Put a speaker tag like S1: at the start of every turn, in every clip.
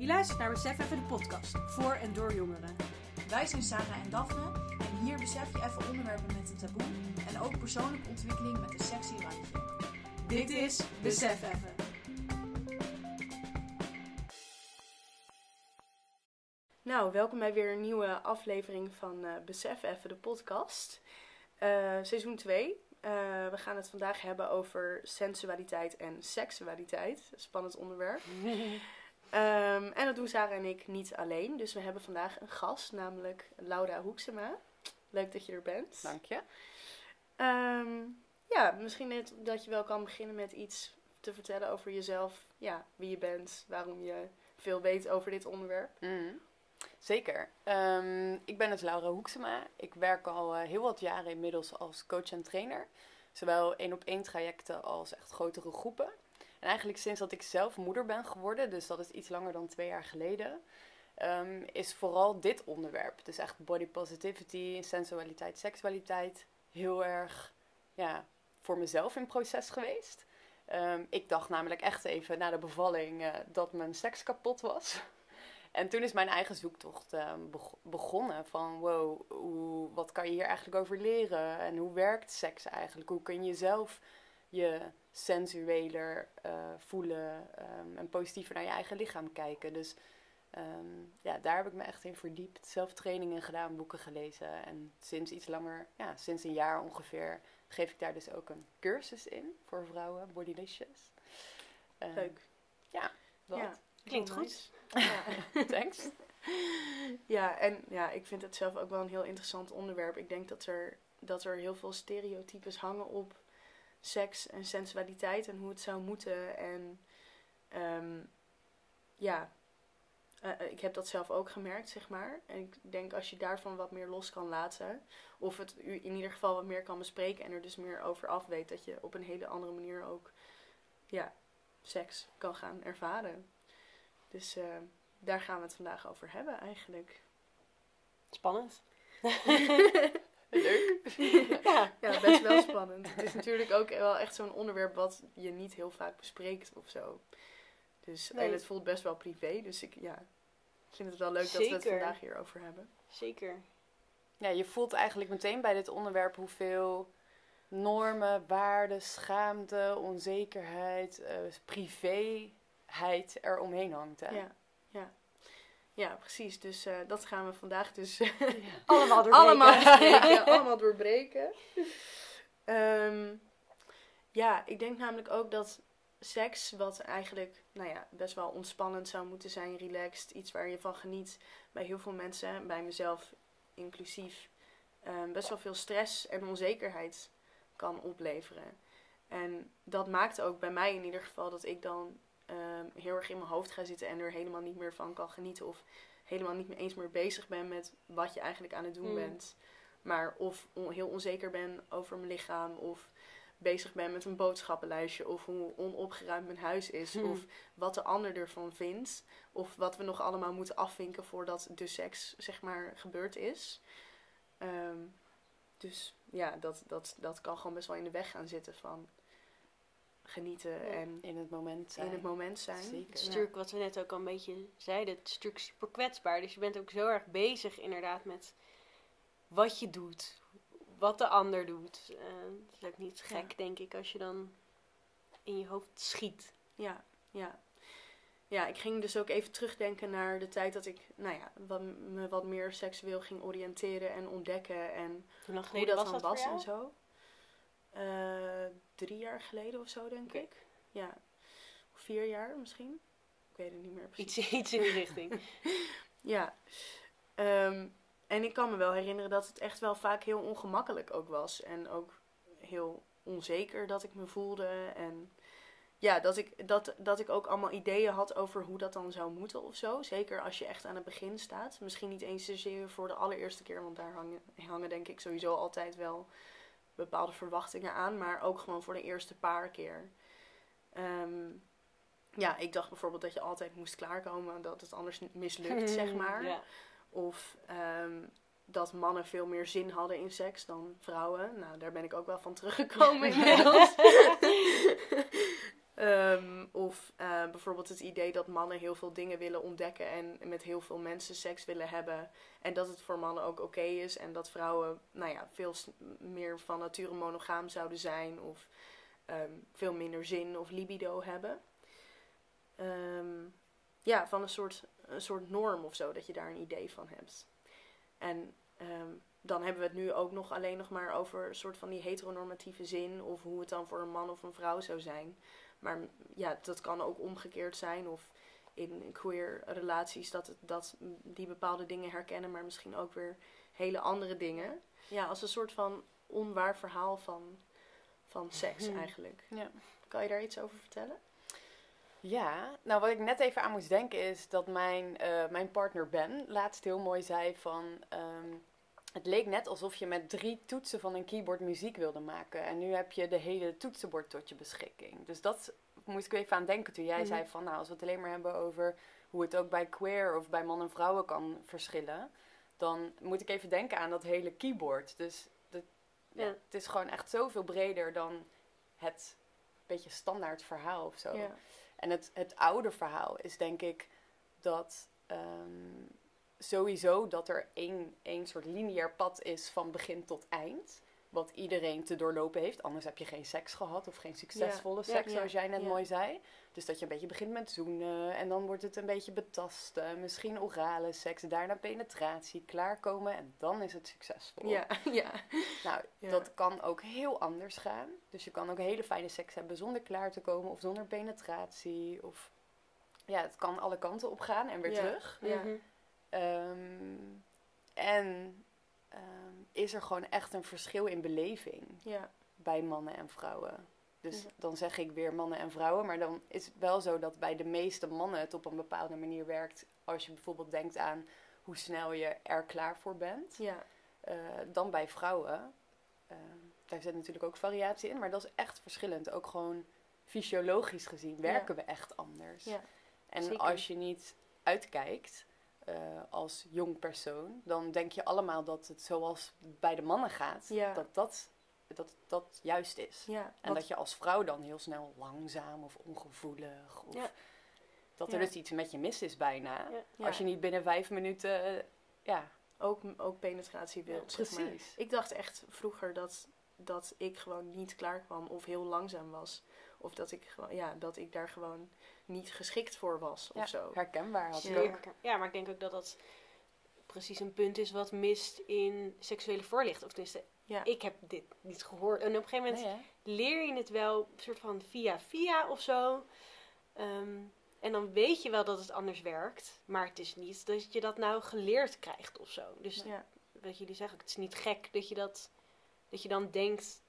S1: Je luistert naar Besef Even de podcast, voor en door jongeren.
S2: Wij zijn Sarah en Daphne en hier besef je even onderwerpen met een taboe en ook persoonlijke ontwikkeling met een sexy randje.
S1: Dit is Besef Even.
S3: Nou, welkom bij weer een nieuwe aflevering van eh, Besef Even de podcast. Eh, seizoen 2. we gaan het vandaag hebben over sensualiteit en seksualiteit. Spannend onderwerp. Ehm, en dat doen Sarah en ik niet alleen. Dus we hebben vandaag een gast, namelijk Laura Hoeksema. Leuk dat je er bent.
S4: Dank je.
S3: Ehm, ja, misschien net dat je wel kan beginnen met iets te vertellen over jezelf. Ja, wie je bent, waarom je veel weet over dit onderwerp.
S4: Mm. Zeker. Ehm, ik ben dus Laura Hoeksema. Ik werk al eh, heel wat jaren inmiddels als coach en trainer. Zowel één op één trajecten als echt grotere groepen. En eigenlijk sinds dat ik zelf moeder ben geworden, dus dat is iets langer dan twee jaar geleden, um, is vooral dit onderwerp. Dus echt body positivity, sensualiteit, seksualiteit, heel erg ja, voor mezelf in proces geweest. Um, ik dacht namelijk echt even na de bevalling uh, dat mijn seks kapot was. En toen is mijn eigen zoektocht uh, begonnen van wow, hoe, wat kan je hier eigenlijk over leren? En hoe werkt seks eigenlijk? Hoe kun je jezelf je sensueler uh, voelen um, en positiever naar je eigen lichaam kijken. Dus um, ja, daar heb ik me echt in verdiept. Zelf trainingen gedaan, boeken gelezen. En sinds iets langer, ja, sinds een jaar ongeveer, geef ik daar dus ook een cursus in voor vrouwen, Bodylicious.
S3: Um, Leuk.
S4: Ja,
S1: klinkt goed.
S4: Ja. Thanks.
S3: Ja, en ja, ik vind het zelf ook wel een heel interessant onderwerp. Ik denk dat er, dat er heel veel stereotypes hangen op seks en sensualiteit en hoe het zou moeten. En um, ja, uh, ik heb dat zelf ook gemerkt, zeg maar. En ik denk als je daarvan wat meer los kan laten, of het in ieder geval wat meer kan bespreken en er dus meer over af weet, dat je op een hele andere manier ook ja, seks kan gaan ervaren. Dus uh, daar gaan we het vandaag over hebben eigenlijk.
S1: Spannend.
S4: Leuk.
S3: ja. ja, best wel spannend. Het is natuurlijk ook wel echt zo'n onderwerp wat je niet heel vaak bespreekt of zo. Dus, En het voelt best wel privé. Dus ik ja, vind het wel leuk
S1: Zeker.
S3: dat we het vandaag hierover hebben.
S1: Zeker.
S4: Ja, je voelt eigenlijk meteen bij dit onderwerp hoeveel normen, waarden, schaamte, onzekerheid, uh, privéheid er omheen hangt. Hè?
S3: Ja, ja. Ja, precies. Dus uh, dat gaan we vandaag dus
S1: ja. allemaal doorbreken.
S3: allemaal doorbreken. allemaal doorbreken. Um, ja, ik denk namelijk ook dat seks, wat eigenlijk nou ja, best wel ontspannend zou moeten zijn, relaxed, iets waar je van geniet, bij heel veel mensen, bij mezelf inclusief, um, best wel veel stress en onzekerheid kan opleveren. En dat maakt ook bij mij in ieder geval dat ik dan um, heel erg in mijn hoofd ga zitten en er helemaal niet meer van kan genieten. Of helemaal niet meer eens meer bezig ben met wat je eigenlijk aan het doen
S1: Mm.
S3: bent. Maar of on- heel onzeker ben over mijn lichaam. Of bezig ben met een boodschappenlijstje. Of hoe onopgeruimd mijn huis is.
S1: Mm.
S3: Of wat de ander ervan vindt. Of wat we nog allemaal moeten afvinken voordat de seks zeg maar gebeurd is. Ehm, dus ja, dat, dat, dat kan gewoon best wel in de weg gaan zitten van genieten
S1: Ja.
S3: en
S4: In het moment zijn.
S3: in het moment zijn.
S4: Zeker.
S1: Het is
S3: Ja.
S1: natuurlijk wat we net ook al een beetje zeiden. Het is natuurlijk super kwetsbaar. Dus je bent ook zo erg bezig inderdaad met wat je doet. Wat de ander doet. Eh, het is ook niet
S3: Ja.
S1: gek, denk ik, als je dan in je hoofd schiet.
S3: Ja, ja. Ja, ik ging dus ook even terugdenken naar de tijd dat ik nou ja, wat, me wat meer seksueel ging oriënteren en ontdekken. En
S1: Hoe lang
S3: hoe
S1: geleden
S3: dat
S1: was
S3: dan
S1: dat voor
S3: was
S1: jou?
S3: en zo. Eh, drie jaar geleden of zo, denk ik. Ja. Of vier jaar misschien. Ik weet het niet meer precies.
S1: Iets, iets in die richting.
S3: Ja. Ehm, en ik kan me wel herinneren dat het echt wel vaak heel ongemakkelijk ook was. En ook heel onzeker dat ik me voelde. En ja, dat ik, dat, dat ik ook allemaal ideeën had over hoe dat dan zou moeten of zo. Zeker als je echt aan het begin staat. Misschien niet eens zozeer voor de allereerste keer, want daar hangen, hangen denk ik sowieso altijd wel bepaalde verwachtingen aan. Maar ook gewoon voor de eerste paar keer. Ehm, ja, ik dacht bijvoorbeeld dat je altijd moest klaarkomen, dat het anders mislukt, zeg maar. Of ehm, dat mannen veel meer zin hadden in seks dan vrouwen. Nou, daar ben ik ook wel van teruggekomen inmiddels. Ehm, of eh, bijvoorbeeld het idee dat mannen heel veel dingen willen ontdekken en met heel veel mensen seks willen hebben. En dat het voor mannen ook oké is. En dat vrouwen nou ja, veel meer van nature monogaam zouden zijn. Of ehm, veel minder zin of libido hebben. Ehm, ja, van een soort, een soort norm of zo, dat je daar een idee van hebt. En dan hebben we het nu ook nog alleen nog maar over een soort van die heteronormatieve zin. Of hoe het dan voor een man of een vrouw zou zijn. Maar ja, dat kan ook omgekeerd zijn. Of in queer relaties dat, het, dat die bepaalde dingen herkennen, maar misschien ook weer hele andere dingen. Ja, als een soort van onwaar verhaal van, van seks
S1: Mhm.
S3: eigenlijk.
S4: Ja.
S3: Kan je daar iets over vertellen?
S4: Ja, nou wat ik net even aan moest denken is dat mijn, eh, mijn partner Ben laatst heel mooi zei van... ehm, het leek net alsof je met drie toetsen van een keyboard muziek wilde maken. En nu heb je de hele toetsenbord tot je beschikking. Dus dat moest ik even aan denken toen jij
S3: Mhm.
S4: zei van... Nou, als we het alleen maar hebben over hoe het ook bij queer of bij man en vrouwen kan verschillen... Dan moet ik even denken aan dat hele keyboard. Dus ja,
S1: Ja.
S4: het is gewoon echt zoveel breder dan het beetje standaard verhaal of zo.
S3: Ja.
S4: En het, het oude verhaal is denk ik dat ehm, sowieso dat er één, één soort lineair pad is van begin tot eind. Wat iedereen te doorlopen heeft. Anders heb je geen seks gehad of geen succesvolle
S3: Ja,
S4: seks,
S3: ja,
S4: zoals jij net
S3: ja.
S4: mooi zei. Dus dat je een beetje begint met zoenen. En dan wordt het een beetje betasten. Misschien orale seks. Daarna penetratie. Klaarkomen. En dan is het succesvol.
S3: Ja, ja.
S4: Nou,
S3: Ja.
S4: dat kan ook heel anders gaan. Dus je kan ook hele fijne seks hebben zonder klaar te komen of zonder penetratie. Of ja, het kan alle kanten op gaan en weer
S3: Ja.
S4: terug.
S3: Ja.
S1: Mhm.
S4: Ehm, en ehm, is er gewoon echt een verschil in beleving
S3: ja.
S4: bij mannen en vrouwen. Dus
S3: Ja.
S4: dan zeg ik weer mannen en vrouwen. Maar dan is het wel zo dat bij de meeste mannen het op een bepaalde manier werkt. Als je bijvoorbeeld denkt aan hoe snel je er klaar voor bent.
S3: ja.
S4: Eh, dan bij vrouwen. eh, daar zit natuurlijk ook variatie in, maar dat is echt verschillend. Ook gewoon fysiologisch gezien werken we echt anders.
S3: Ja,
S4: en
S3: zeker.
S4: als je niet uitkijkt eh, als jong persoon, dan denk je allemaal dat het zoals bij de mannen gaat,
S3: Ja.
S4: dat, dat, dat dat juist is.
S3: ja.
S4: En dat je als vrouw dan heel snel langzaam of ongevoelig of
S1: Ja.
S4: dat er dus iets met je mis is bijna. Als je niet binnen vijf minuten, eh, ja,
S3: ook, ook penetratie wilt, zeg maar.
S4: precies.
S3: Ik dacht echt vroeger dat, dat ik gewoon niet klaar kwam of heel langzaam was. Of dat ik, gewoon- ja, dat ik daar gewoon niet geschikt voor was
S4: Ja,
S3: of zo.
S4: herkenbaar had ik
S3: Ja.
S4: ook.
S1: Ja, maar ik denk ook dat dat precies een punt is wat mist in seksuele voorlichting. Of tenminste,
S3: Ja.
S1: ik heb dit niet gehoord. En op een gegeven moment
S4: Nee,
S1: leer je het wel soort van via via of zo. Ehm, en dan weet je wel dat het anders werkt. Maar het is niet dat je dat nou geleerd krijgt of zo. Dus
S3: Ja.
S1: wat jullie zeggen, het is niet gek dat je, dat, dat je dan denkt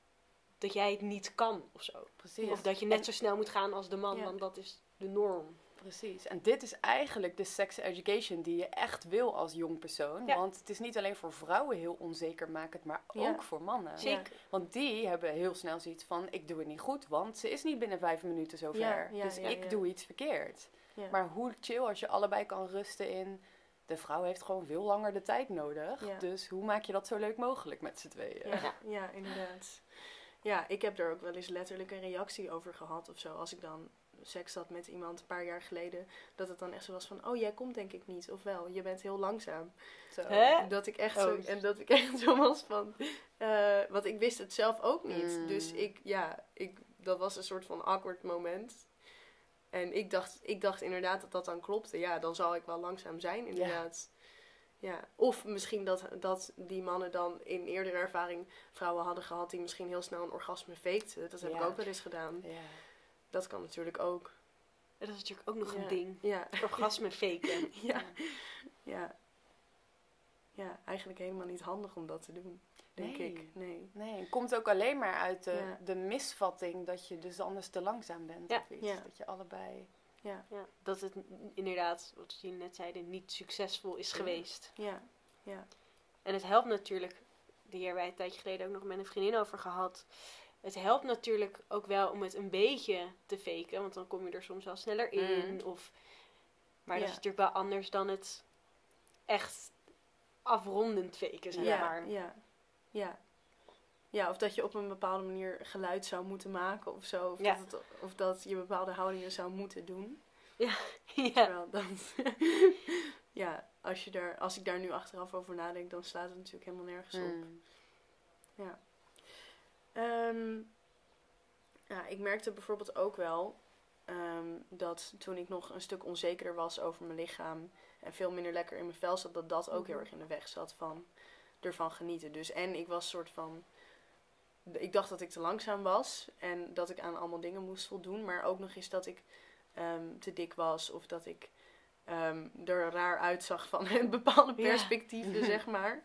S1: dat jij het niet kan of zo.
S4: Precies.
S1: Of dat je net
S4: En-
S1: zo snel moet gaan als de man,
S3: Ja.
S1: want dat is de norm.
S4: Precies. En dit is eigenlijk de sex education die je echt wil als jong persoon.
S1: Ja.
S4: Want het is niet alleen voor vrouwen heel onzeker makend, maar ook voor mannen.
S1: Zeker.
S4: Want die hebben heel snel zoiets van, ik doe het niet goed, want ze is niet binnen vijf minuten zover. Dus ik doe iets verkeerd. Maar hoe chill als je allebei kan rusten in... De vrouw heeft gewoon veel langer de tijd nodig.
S3: Ja.
S4: Dus hoe maak je dat zo leuk mogelijk met z'n tweeën?
S3: Ja, ja, inderdaad. Ja, ik heb er ook wel eens letterlijk een reactie over gehad of zo. Als ik dan seks had met iemand een paar jaar geleden. Dat het dan echt zo was van, oh jij komt denk ik niet. Of wel, je bent heel langzaam.
S4: Zo.
S1: Hè?
S3: Dat ik echt zo,
S1: Oh.
S3: en dat ik echt zo was van, eh, want ik wist het zelf ook niet.
S4: Mm.
S3: Dus ik, ja, ik, dat was een soort van awkward moment. En ik dacht, ik dacht inderdaad dat dat dan klopte. Ja, dan zal ik wel langzaam zijn inderdaad. Ja. Of misschien dat, dat die mannen dan in eerdere ervaring vrouwen hadden gehad die misschien heel snel een orgasme fakten. Dat heb ik
S4: Ja.
S3: ook wel eens gedaan.
S4: Ja.
S3: Dat kan natuurlijk ook.
S1: En dat is natuurlijk ook nog
S3: Ja.
S1: een ding.
S3: Ja,
S1: Orgasme faken.
S3: ja, ja. Ja, eigenlijk helemaal niet handig om dat te doen, denk
S4: Nee.
S3: ik. Nee.
S4: Nee, het komt ook alleen maar uit de,
S3: Ja.
S4: de misvatting dat je dus anders te langzaam bent.
S1: Ja.
S4: Of iets.
S3: Ja.
S4: Dat je allebei...
S3: Ja,
S1: Ja, dat het inderdaad, wat jullie net zeiden, niet succesvol is geweest.
S3: ja, ja.
S1: En het helpt natuurlijk, hier hebben wij een tijdje geleden ook nog met een vriendin over gehad. Het helpt natuurlijk ook wel om het een beetje te faken, want dan kom je er soms wel sneller in.
S4: Mhm.
S1: Of, maar dat
S3: Ja.
S1: is natuurlijk wel anders dan het echt afrondend faken, zeg
S3: ja,
S1: maar.
S3: ja, ja. Ja, of dat je op een bepaalde manier geluid zou moeten maken of zo. Of,
S1: Ja.
S3: dat, het- of dat je bepaalde houdingen zou moeten doen.
S1: ja.
S3: Terwijl dat... ja, als, je daar, als ik daar nu achteraf over nadenk, dan slaat het natuurlijk helemaal nergens op.
S4: Mm.
S3: Ehm, ja, ik merkte bijvoorbeeld ook wel ehm, dat toen ik nog een stuk onzekerder was over mijn lichaam en veel minder lekker in mijn vel zat, dat dat ook heel
S1: Mhm.
S3: erg in de weg zat van ervan genieten. Dus en ik was soort van. Ik dacht dat ik te langzaam was en dat ik aan allemaal dingen moest voldoen, maar ook nog eens dat ik ehm, te dik was of dat ik ehm, er raar uitzag van een bepaalde
S1: Ja.
S3: perspectieven, zeg maar.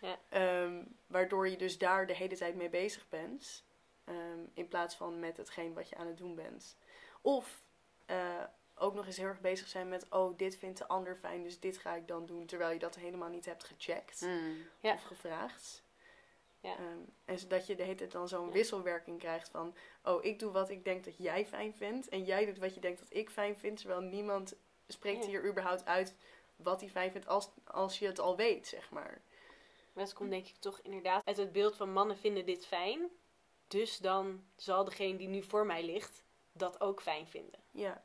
S1: Ja.
S3: Ehm, waardoor je dus daar de hele tijd mee bezig bent. in plaats van met hetgeen wat je aan het doen bent. Of eh, ook nog eens heel erg bezig zijn met... oh, dit vindt de ander fijn, dus dit ga ik dan doen. Terwijl je dat helemaal niet hebt gecheckt
S4: Mm.
S1: Ja.
S3: of gevraagd.
S1: Ja.
S3: Ehm, en zodat je de hele tijd dan zo'n
S1: Ja.
S3: wisselwerking krijgt van... oh, ik doe wat ik denk dat jij fijn vindt... en jij doet wat je denkt dat ik fijn vind... terwijl niemand spreekt
S1: Ja.
S3: hier überhaupt uit wat hij fijn vindt... Als, als je het al weet, zeg maar.
S1: Maar dat komt denk ik toch inderdaad uit het beeld van mannen vinden dit fijn. Dus dan zal degene die nu voor mij ligt dat ook fijn vinden.
S3: Ja.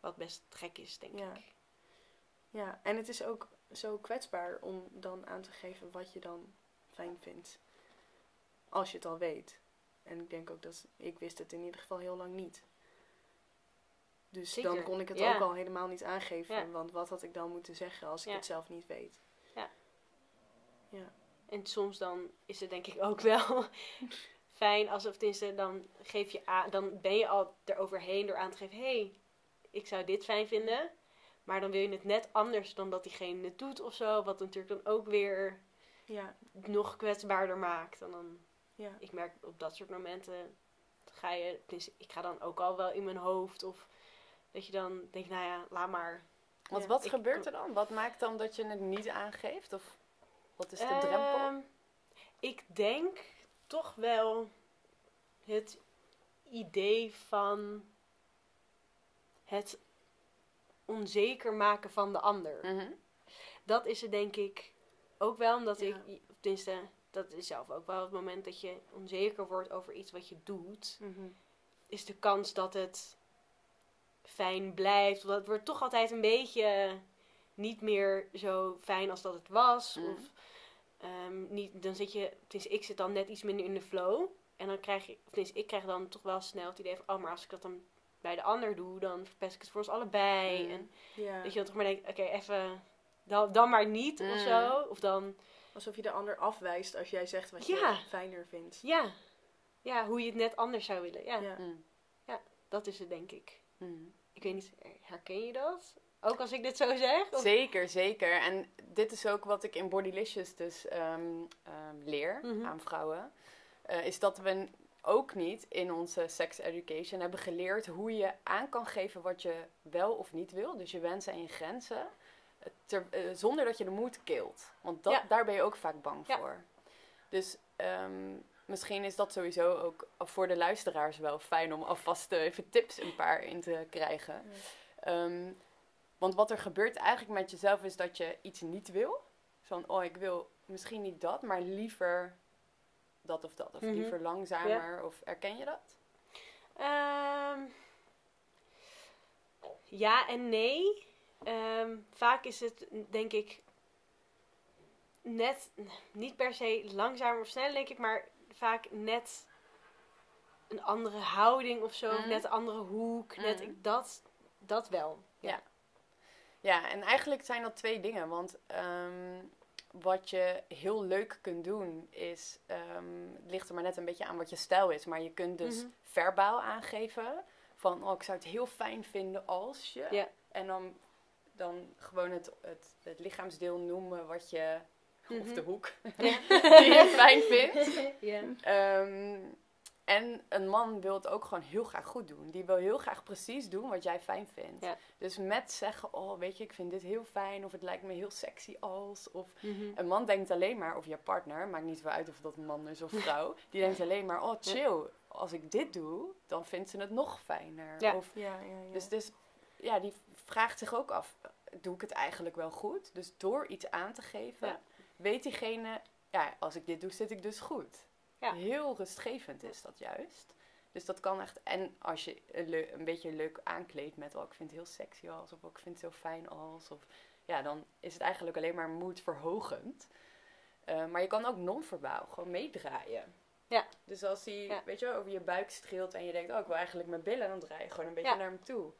S1: Wat best gek is, denk
S3: Ja.
S1: ik.
S3: Ja, en het is ook zo kwetsbaar om dan aan te geven wat je dan fijn vindt. Als je het al weet. En ik denk ook dat ik wist het in ieder geval heel lang niet. Dus dan kon ik het
S1: ja.
S3: ook al helemaal niet aangeven.
S1: Ja.
S3: Want wat had ik dan moeten zeggen als ik
S1: Ja.
S3: het zelf niet weet?
S1: Ja.
S3: Ja.
S1: En soms dan is het denk ik ook wel fijn als, of tenminste, dan geef je aan, dan ben je al eroverheen door aan te geven, hé, hey, ik zou dit fijn vinden. Maar dan wil je het net anders dan dat diegene het doet of zo. Wat natuurlijk dan ook weer
S3: Ja.
S1: nog kwetsbaarder maakt. En dan,
S3: Ja.
S1: ik merk op dat soort momenten, ga je, tenminste, ik ga dan ook al wel in mijn hoofd. Of dat je dan denkt, nou ja, laat maar.
S4: Want
S3: Ja,
S4: wat
S1: ik-
S4: gebeurt er dan? Wat maakt dan dat je het niet aangeeft? Of wat is de drempel?
S1: Ehm, ik denk toch wel het idee van het onzeker maken van de ander.
S4: Mhm.
S1: Dat is het denk ik ook wel, omdat
S3: Ja.
S1: ik, tenminste, dat is zelf ook wel het moment dat je onzeker wordt over iets wat je doet,
S3: Mhm.
S1: is de kans dat het fijn blijft. Want het wordt toch altijd een beetje niet meer zo fijn als dat het was.
S4: Mhm.
S1: Of ehm, niet, dan zit je, tenminste, ik zit dan net iets minder in de flow. En dan krijg je, of tenminste, ik krijg dan toch wel snel het idee van, oh, maar als ik dat dan bij de ander doe, dan verpest ik het voor ons allebei.
S4: Mhm.
S1: En dat je dan toch maar denkt, oké, even, dan, dan maar niet of
S4: Mhm.
S1: zo. Of dan,
S3: Alsof je de ander afwijst als jij zegt wat
S1: Ja.
S3: je fijner vindt.
S1: ja, ja, hoe je het net anders zou willen. Ja,
S3: Ja.
S4: Mm.
S1: dat is het denk ik.
S4: Mm.
S1: Ik weet niet, herken je dat? Ook als ik dit zo zeg? Of-
S4: Zeker, zeker. En dit is ook wat ik in Bodylicious dus ehm, ehm, leer
S1: Mhm.
S4: aan vrouwen. Eh, is dat we ook niet in onze sex education hebben geleerd hoe je aan kan geven wat je wel of niet wil. Dus je wensen en je grenzen. Eh, ter- zonder dat je de moed kilt. Want dat,
S1: Ja.
S4: daar ben je ook vaak bang
S1: Ja.
S4: voor. Dus ehm, misschien is dat sowieso ook voor de luisteraars wel fijn om alvast even tips een paar in te krijgen. Ehm, want wat er gebeurt eigenlijk met jezelf is dat je iets niet wil. Van, oh, ik wil misschien niet dat, maar liever dat of dat. Of
S1: Mhm.
S4: liever langzamer. Of erken je dat?
S1: Ehm, ja en nee. Ehm, vaak is het, denk ik, net, niet per se langzamer of sneller, denk ik, maar vaak net een andere houding of zo.
S4: Mhm.
S1: Net een andere hoek. Net,
S4: Mhm.
S1: ik- dat, dat wel. Ja.
S4: Ja, en eigenlijk zijn dat twee dingen. Want ehm, wat je heel leuk kunt doen is, ehm, het ligt er maar net een beetje aan wat je stijl is. Maar je kunt dus
S1: Mhm.
S4: verbaal aangeven van, oh, ik zou het heel fijn vinden als je.
S1: Ja.
S4: En dan, dan gewoon het, het, het lichaamsdeel noemen wat je, of
S1: Mhm.
S4: de hoek,
S1: Ja.
S4: die je fijn vindt. Ehm, en een man wil het ook gewoon heel graag goed doen. Die wil heel graag precies doen wat jij fijn vindt.
S1: Ja.
S4: Dus met zeggen, oh weet je, ik vind dit heel fijn. Of het lijkt me heel sexy als. Of
S1: Mhm.
S4: een man denkt alleen maar, of je partner, maakt niet veel uit of dat een man is of vrouw. Die denkt alleen maar, oh chill, als ik dit doe, dan vindt ze het nog fijner.
S1: Ja.
S4: Of,
S3: Ja, ja, ja.
S4: dus, dus ja, die vraagt zich ook af, doe ik het eigenlijk wel goed? Dus door iets aan te geven,
S1: Ja.
S4: weet diegene ja, als ik dit doe, zit ik dus goed.
S1: Ja.
S4: Heel rustgevend is dat juist. Dus dat kan echt. En als je een, beetje leuk aankleedt met, oh, ik vind het heel sexy als, of oh, ik vind het zo fijn als, of ja, dan is het eigenlijk alleen maar moedverhogend. Eh, maar je kan ook non-verbaal gewoon meedraaien.
S1: Ja.
S4: Dus als hij,
S1: Ja.
S4: weet je, wel, over je buik streelt en je denkt, oh, ik wil eigenlijk mijn billen, dan draai je gewoon een beetje
S1: Ja.
S4: naar hem toe.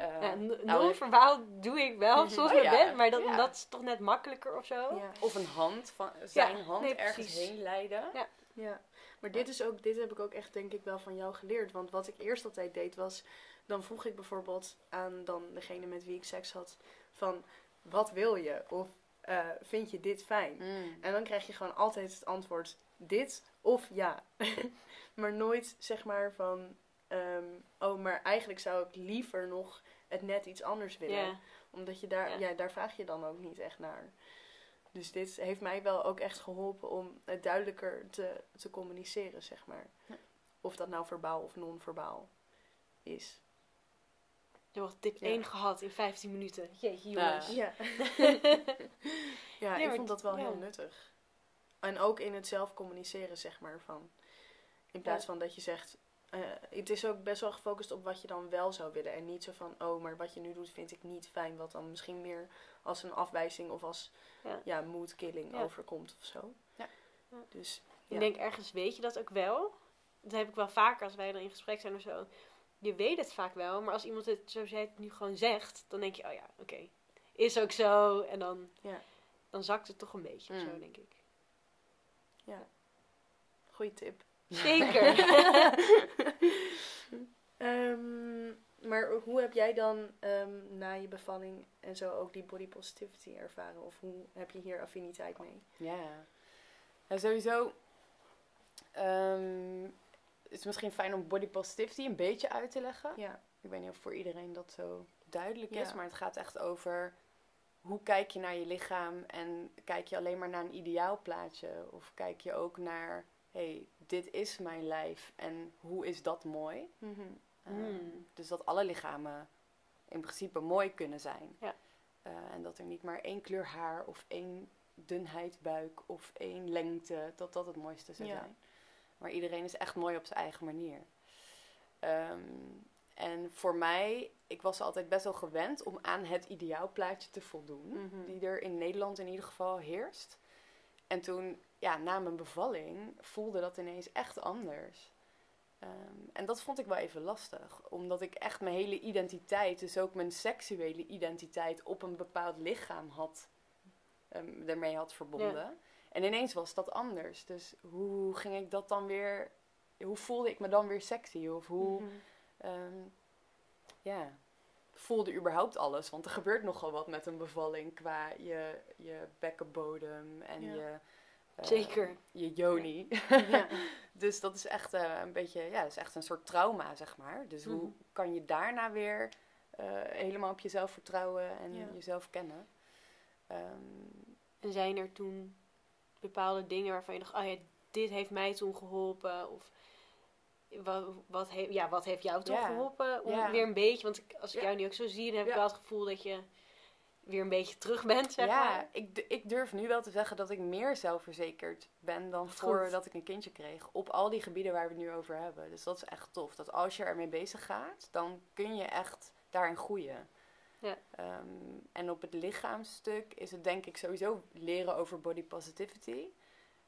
S4: Eh,
S1: Ja,
S4: nou,
S1: non-verbaal doe ik wel, zoals
S4: Oh ja,
S1: Ben, maar dat,
S4: ja.
S1: dat is toch net makkelijker of zo?
S3: Ja.
S4: Of een hand, van, zijn hand
S1: nee,
S4: ergens
S1: precies.
S4: heen leiden.
S1: Ja.
S3: Ja, maar dit, is ook, dit heb ik ook echt denk ik wel van jou geleerd. Want wat ik eerst altijd deed was, dan vroeg ik bijvoorbeeld aan dan degene met wie ik seks had van, wat wil je? Of eh, vind je dit fijn?
S4: Mm.
S3: En dan krijg je gewoon altijd het antwoord dit of ja. maar nooit zeg maar van, ehm, oh maar eigenlijk zou ik liever nog het net iets anders willen. Omdat je daar,
S1: Ja.
S3: ja. daar vraag je dan ook niet echt naar. Dus dit heeft mij wel ook echt geholpen om het duidelijker te, te communiceren, zeg maar.
S4: Ja.
S3: Of dat nou verbaal of non-verbaal is.
S1: Je hebt tip
S3: Ja.
S1: 1 gehad in 15 minuten. Jeetje, jongens.
S3: Ja, ja ik vond dat wel heel nuttig. En ook in het zelf communiceren, zeg maar. Van, in plaats van dat je zegt... eh, het is ook best wel gefocust op wat je dan wel zou willen. En niet zo van, oh, maar wat je nu doet vind ik niet fijn. Wat dan misschien meer als een afwijzing of als
S1: Ja.
S3: ja. mood killing
S1: Ja.
S3: overkomt of zo.
S4: Ja.
S1: Ja.
S3: Dus
S1: Ik
S3: Ja.
S1: denk ergens weet je dat ook wel. Dat heb ik wel vaker als wij dan in gesprek zijn of zo. Je weet het vaak wel, maar als iemand het zoals jij het nu gewoon zegt, dan denk je, oh ja, oké, is ook zo. En dan,
S3: Ja.
S1: dan zakt het toch een beetje of zo,
S4: Mm.
S1: denk ik.
S3: goede tip.
S1: Zeker.
S3: Ehm, maar hoe heb jij dan ehm, na je bevalling en zo ook die body positivity ervaren? Of hoe heb je hier affiniteit mee?
S4: Ja. ja sowieso ehm, het is misschien fijn om body positivity een beetje uit te leggen.
S3: Ja,
S4: Ik weet niet of voor iedereen dat zo duidelijk is,
S3: Ja.
S4: maar het gaat echt over hoe kijk je naar je lichaam en kijk je alleen maar naar een ideaalplaatje of kijk je ook naar, hey, dit is mijn lijf en hoe is dat mooi?
S3: Mhm.
S4: Ehm,
S1: Mm.
S4: dus dat alle lichamen in principe mooi kunnen zijn.
S1: Ja.
S4: Eh, en dat er niet maar één kleur haar of één dunheid buik of één lengte, dat dat het mooiste zou
S3: Ja.
S4: zijn. Maar iedereen is echt mooi op zijn eigen manier. Ehm, en voor mij, ik was altijd best wel gewend om aan het ideaalplaatje te voldoen.
S3: Mhm.
S4: Die er in Nederland in ieder geval heerst. En toen, ja, na mijn bevalling, voelde dat ineens echt anders. Ehm, en dat vond ik wel even lastig. Omdat ik echt mijn hele identiteit, dus ook mijn seksuele identiteit, op een bepaald lichaam had, ehm, ermee had verbonden. En ineens was dat anders. Dus hoe ging ik dat dan weer, hoe voelde ik me dan weer sexy? Of hoe, ehm, ja, voelde überhaupt alles. Want er gebeurt nogal wat met een bevalling qua je, je bekkenbodem en
S3: Ja.
S4: je... eh,
S1: Zeker.
S4: Je joni.
S3: ja.
S4: dus dat is echt eh, een beetje, ja, dat is echt een soort trauma, zeg maar. Dus hoe
S1: Mhm.
S4: kan je daarna weer eh, helemaal op jezelf vertrouwen en
S3: Ja.
S4: jezelf kennen? Ehm,
S1: En zijn er toen bepaalde dingen waarvan je dacht, oh ja, dit heeft mij toen geholpen? Of wat, wat, he- ja, wat heeft jou toen geholpen? Om weer een beetje, want ik, als ik jou nu ook zo zie, dan heb ik wel het gevoel dat je weer een beetje terug bent, zeg
S4: ja,
S1: maar.
S4: ik, ik durf nu wel te zeggen dat ik meer zelfverzekerd ben dan voordat ik een kindje kreeg. Op al die gebieden waar we het nu over hebben. Dus dat is echt tof. Dat als je ermee bezig gaat, dan kun je echt daarin groeien.
S1: Ja.
S4: Ehm, en op het lichaamsstuk is het denk ik sowieso leren over body positivity.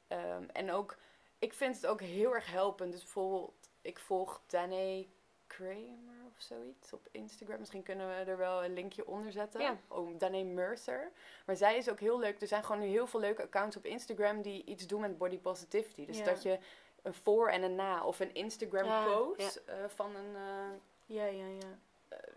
S4: Ehm, en ook, ik vind het ook heel erg helpend. Dus bijvoorbeeld, ik volg Danae Kramer of zoiets op Instagram. Misschien kunnen we er wel een linkje onder zetten.
S1: Ja.
S4: Oh, Danae Mercer. Maar zij is ook heel leuk. Er zijn gewoon nu heel veel leuke accounts op Instagram die iets doen met body positivity. Dus
S3: Ja.
S4: dat je een voor en een na of een Instagram
S1: Ja,
S4: post eh, van een... eh,
S3: ja, ja, ja.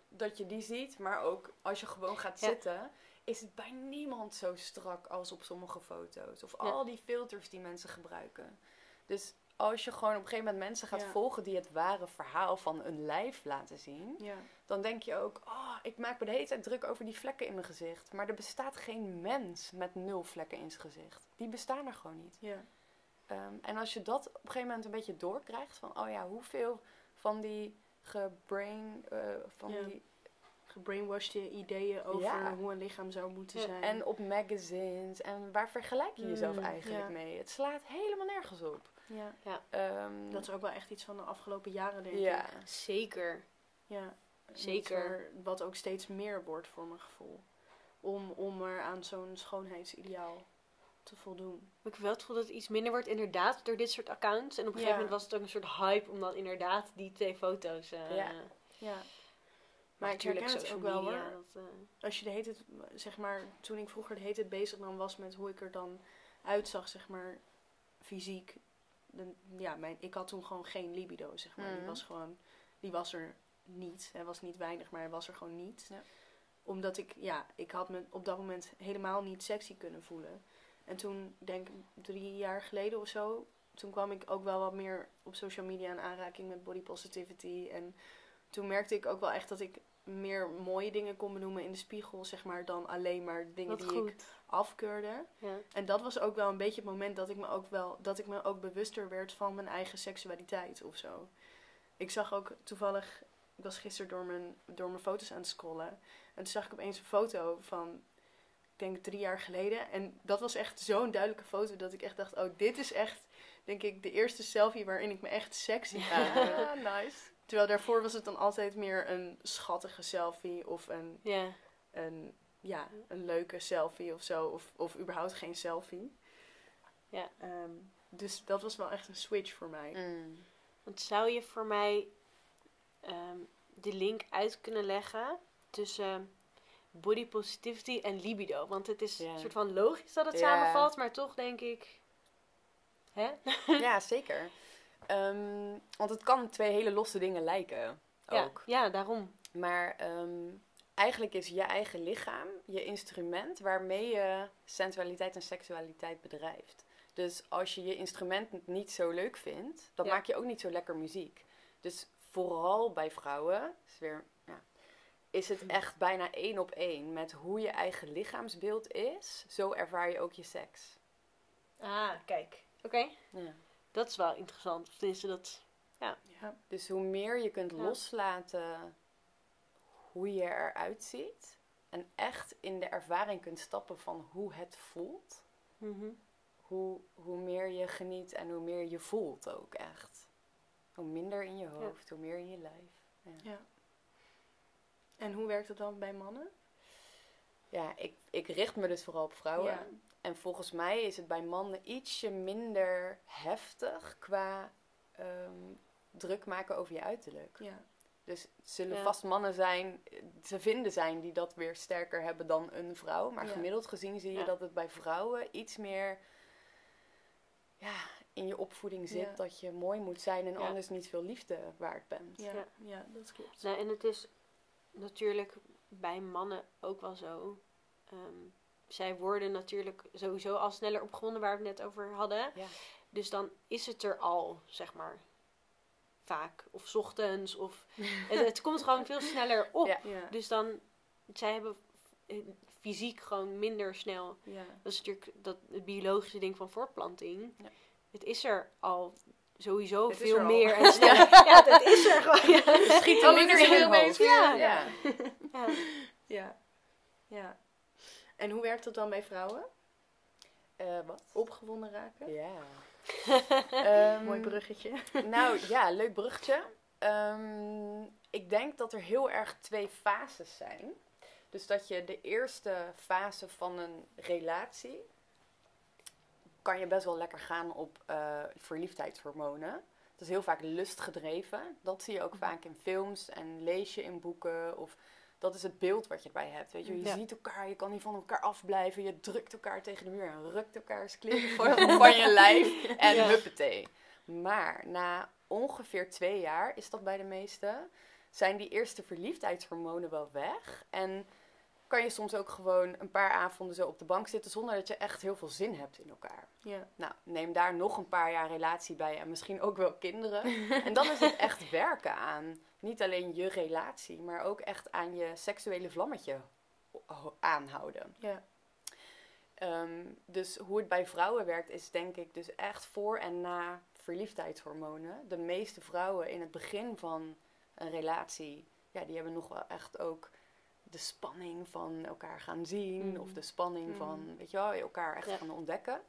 S4: dat je die ziet, maar ook als je gewoon gaat zitten, is het bij niemand zo strak als op sommige foto's. Of
S1: Ja.
S4: al die filters die mensen gebruiken. Dus als je gewoon op een gegeven moment mensen gaat
S3: Ja.
S4: volgen die het ware verhaal van een lijf laten zien,
S3: ja.
S4: dan denk je ook, oh, ik maak me de hele tijd druk over die vlekken in mijn gezicht. Maar er bestaat geen mens met nul vlekken in zijn gezicht. Die bestaan er gewoon niet.
S3: ja.
S4: Ehm, en als je dat op een gegeven moment een beetje doorkrijgt, van oh ja, hoeveel van die gebrain, eh, van die
S3: gebrainwashed ideeën over
S4: Ja.
S3: hoe een lichaam zou moeten zijn.
S4: En op magazines. En waar vergelijk je jezelf
S1: Mm,
S4: eigenlijk
S3: ja.
S4: mee? Het slaat helemaal nergens op.
S3: ja,
S4: Ehm,
S3: dat is ook wel echt iets van de afgelopen jaren, denk
S4: ja.
S3: ik.
S1: Zeker.
S3: Ja,
S1: Zeker.
S3: Wat, er- wat ook steeds meer wordt voor mijn gevoel. Om, om er aan zo'n schoonheidsideaal te voldoen.
S1: Maar ik heb wel het gevoel dat het iets minder wordt, inderdaad, door dit soort accounts. En op een gegeven
S3: Ja.
S1: moment was het ook een soort hype om dan inderdaad die twee foto's. eh
S4: Ja.
S3: Ja. Maar ik
S1: natuurlijk
S3: herken het ook wel
S1: media,
S3: hoor.
S1: dat, eh,
S3: Als je de heet het, zeg maar, toen ik vroeger de heet het bezig dan was met hoe ik er dan uitzag, zeg maar, fysiek. Ja, mijn, ik had toen gewoon geen libido, zeg maar. Die
S4: Mhm.
S3: was gewoon, die was er niet. Hij was niet weinig, maar hij was er gewoon niet.
S4: Ja.
S3: Omdat ik, ja, ik had me op dat moment helemaal niet sexy kunnen voelen. En toen, denk ik, drie jaar geleden of zo, toen kwam ik ook wel wat meer op social media in aanraking met body positivity. En toen merkte ik ook wel echt dat ik meer mooie dingen kon benoemen in de spiegel, zeg maar, dan alleen maar dingen
S1: wat
S3: die ik afkeurde.
S1: Ja.
S3: En dat was ook wel een beetje het moment dat ik me ook wel dat ik me ook bewuster werd van mijn eigen seksualiteit of zo. Ik zag ook toevallig, ik was gisteren door mijn, door mijn foto's aan het scrollen. En toen zag ik opeens een foto van, ik denk drie jaar geleden. En dat was echt zo'n duidelijke foto dat ik echt dacht, oh, dit is echt, denk ik, de eerste selfie waarin ik me echt sexy voelde.
S4: Ja, nice.
S3: Terwijl daarvoor was het dan altijd meer een schattige selfie of een,
S1: Ja.
S3: een, ja, een leuke selfie of zo. Of, of überhaupt geen selfie.
S1: Ja.
S3: Ehm, dus dat was wel echt een switch voor mij.
S4: Mm.
S1: Want zou je voor mij ehm, de link uit kunnen leggen tussen body positivity en libido? Want het is
S4: Ja.
S1: een soort van logisch dat het
S4: Ja.
S1: samenvalt, maar toch denk ik. Hè?
S4: Ja, zeker. Ehm, want het kan twee hele losse dingen lijken.
S1: Ja,
S4: Ook.
S1: ja, daarom.
S4: Maar ehm, eigenlijk is je eigen lichaam je instrument waarmee je sensualiteit en seksualiteit bedrijft. Dus als je je instrument niet zo leuk vindt, dan
S1: Ja.
S4: maak je ook niet zo lekker muziek. Dus vooral bij vrouwen is, weer, ja, is het echt bijna één op één met hoe je eigen lichaamsbeeld is. Zo ervaar je ook je seks.
S1: Ah, kijk. Oké.
S4: Ja.
S1: Dat is wel interessant. Of tenminste, dat.
S3: Ja.
S4: Dus hoe meer je kunt
S1: Ja.
S4: loslaten hoe je eruit ziet. En echt in de ervaring kunt stappen van hoe het voelt.
S1: Mhm.
S4: Hoe, hoe meer je geniet en hoe meer je voelt ook echt. Hoe minder in je hoofd, hoe meer in je lijf.
S3: ja. En hoe werkt het dan bij mannen?
S4: Ja, ik, ik richt me dus vooral op vrouwen.
S3: Ja.
S4: En volgens mij is het bij mannen ietsje minder heftig qua ehm, druk maken over je uiterlijk.
S3: Ja.
S4: Dus het zullen
S1: Ja.
S4: vast mannen zijn, ze vinden zijn die dat weer sterker hebben dan een vrouw. Maar
S3: Ja.
S4: gemiddeld gezien zie je
S1: Ja.
S4: dat het bij vrouwen iets meer ja, in je opvoeding zit.
S3: Ja.
S4: Dat je mooi moet zijn en
S1: Ja.
S4: anders niet veel liefde waard bent.
S3: Ja,
S1: Ja.
S3: ja. dat klopt.
S1: Nou, en het is natuurlijk bij mannen ook wel zo. Ehm, zij worden natuurlijk sowieso al sneller opgewonden, waar we het net over hadden.
S4: Ja.
S1: Dus dan is het er al, zeg maar. Vaak. Of 's ochtends. Of het, het komt gewoon veel sneller op.
S4: Ja.
S3: Ja.
S1: Dus dan, zij hebben fysiek gewoon minder snel.
S3: ja.
S1: Dat is natuurlijk dat, het biologische ding van voortplanting.
S4: Ja.
S1: Het is er al sowieso
S3: Het
S1: veel
S3: er al.
S1: meer en sneller. ja, het is er gewoon. Ja.
S4: Schiet er minder in
S3: er ineens
S4: hoofd.
S1: Ja.
S4: Ja.
S1: Ja.
S3: Ja. ja. En hoe werkt dat dan bij vrouwen?
S4: Eh, wat?
S3: Opgewonden raken?
S4: Ja. Ehm,
S3: Mooi bruggetje.
S4: Nou ja, leuk bruggetje. Ehm, ik denk dat er heel erg twee fases zijn. Dus dat je de eerste fase van een relatie kan je best wel lekker gaan op eh, verliefdheidshormonen. Het is heel vaak lustgedreven. Dat zie je ook vaak in films en lees je in boeken. Of dat is het beeld wat je erbij hebt. Weet je, je
S1: Ja.
S4: ziet elkaar, je kan niet van elkaar afblijven. Je drukt elkaar tegen de muur en rukt elkaars kleren van, van je lijf. En
S1: Ja.
S4: huppatee. Maar na ongeveer twee jaar is dat bij de meesten. Zijn die eerste verliefdheidshormonen wel weg. En kan je soms ook gewoon een paar avonden zo op de bank zitten zonder dat je echt heel veel zin hebt in elkaar.
S3: Ja.
S4: Nou, neem daar nog een paar jaar relatie bij en misschien ook wel kinderen. en dan is het echt werken aan niet alleen je relatie, maar ook echt aan je seksuele vlammetje ho- aanhouden.
S3: Ja.
S4: Ehm, dus hoe het bij vrouwen werkt, is denk ik dus echt voor en na verliefdheidshormonen. De meeste vrouwen in het begin van een relatie, ja, die hebben nog wel echt ook de spanning van elkaar gaan zien.
S1: Mm.
S4: Of de spanning
S3: Mm.
S4: van, weet je wel, elkaar echt
S1: Ja.
S4: gaan ontdekken.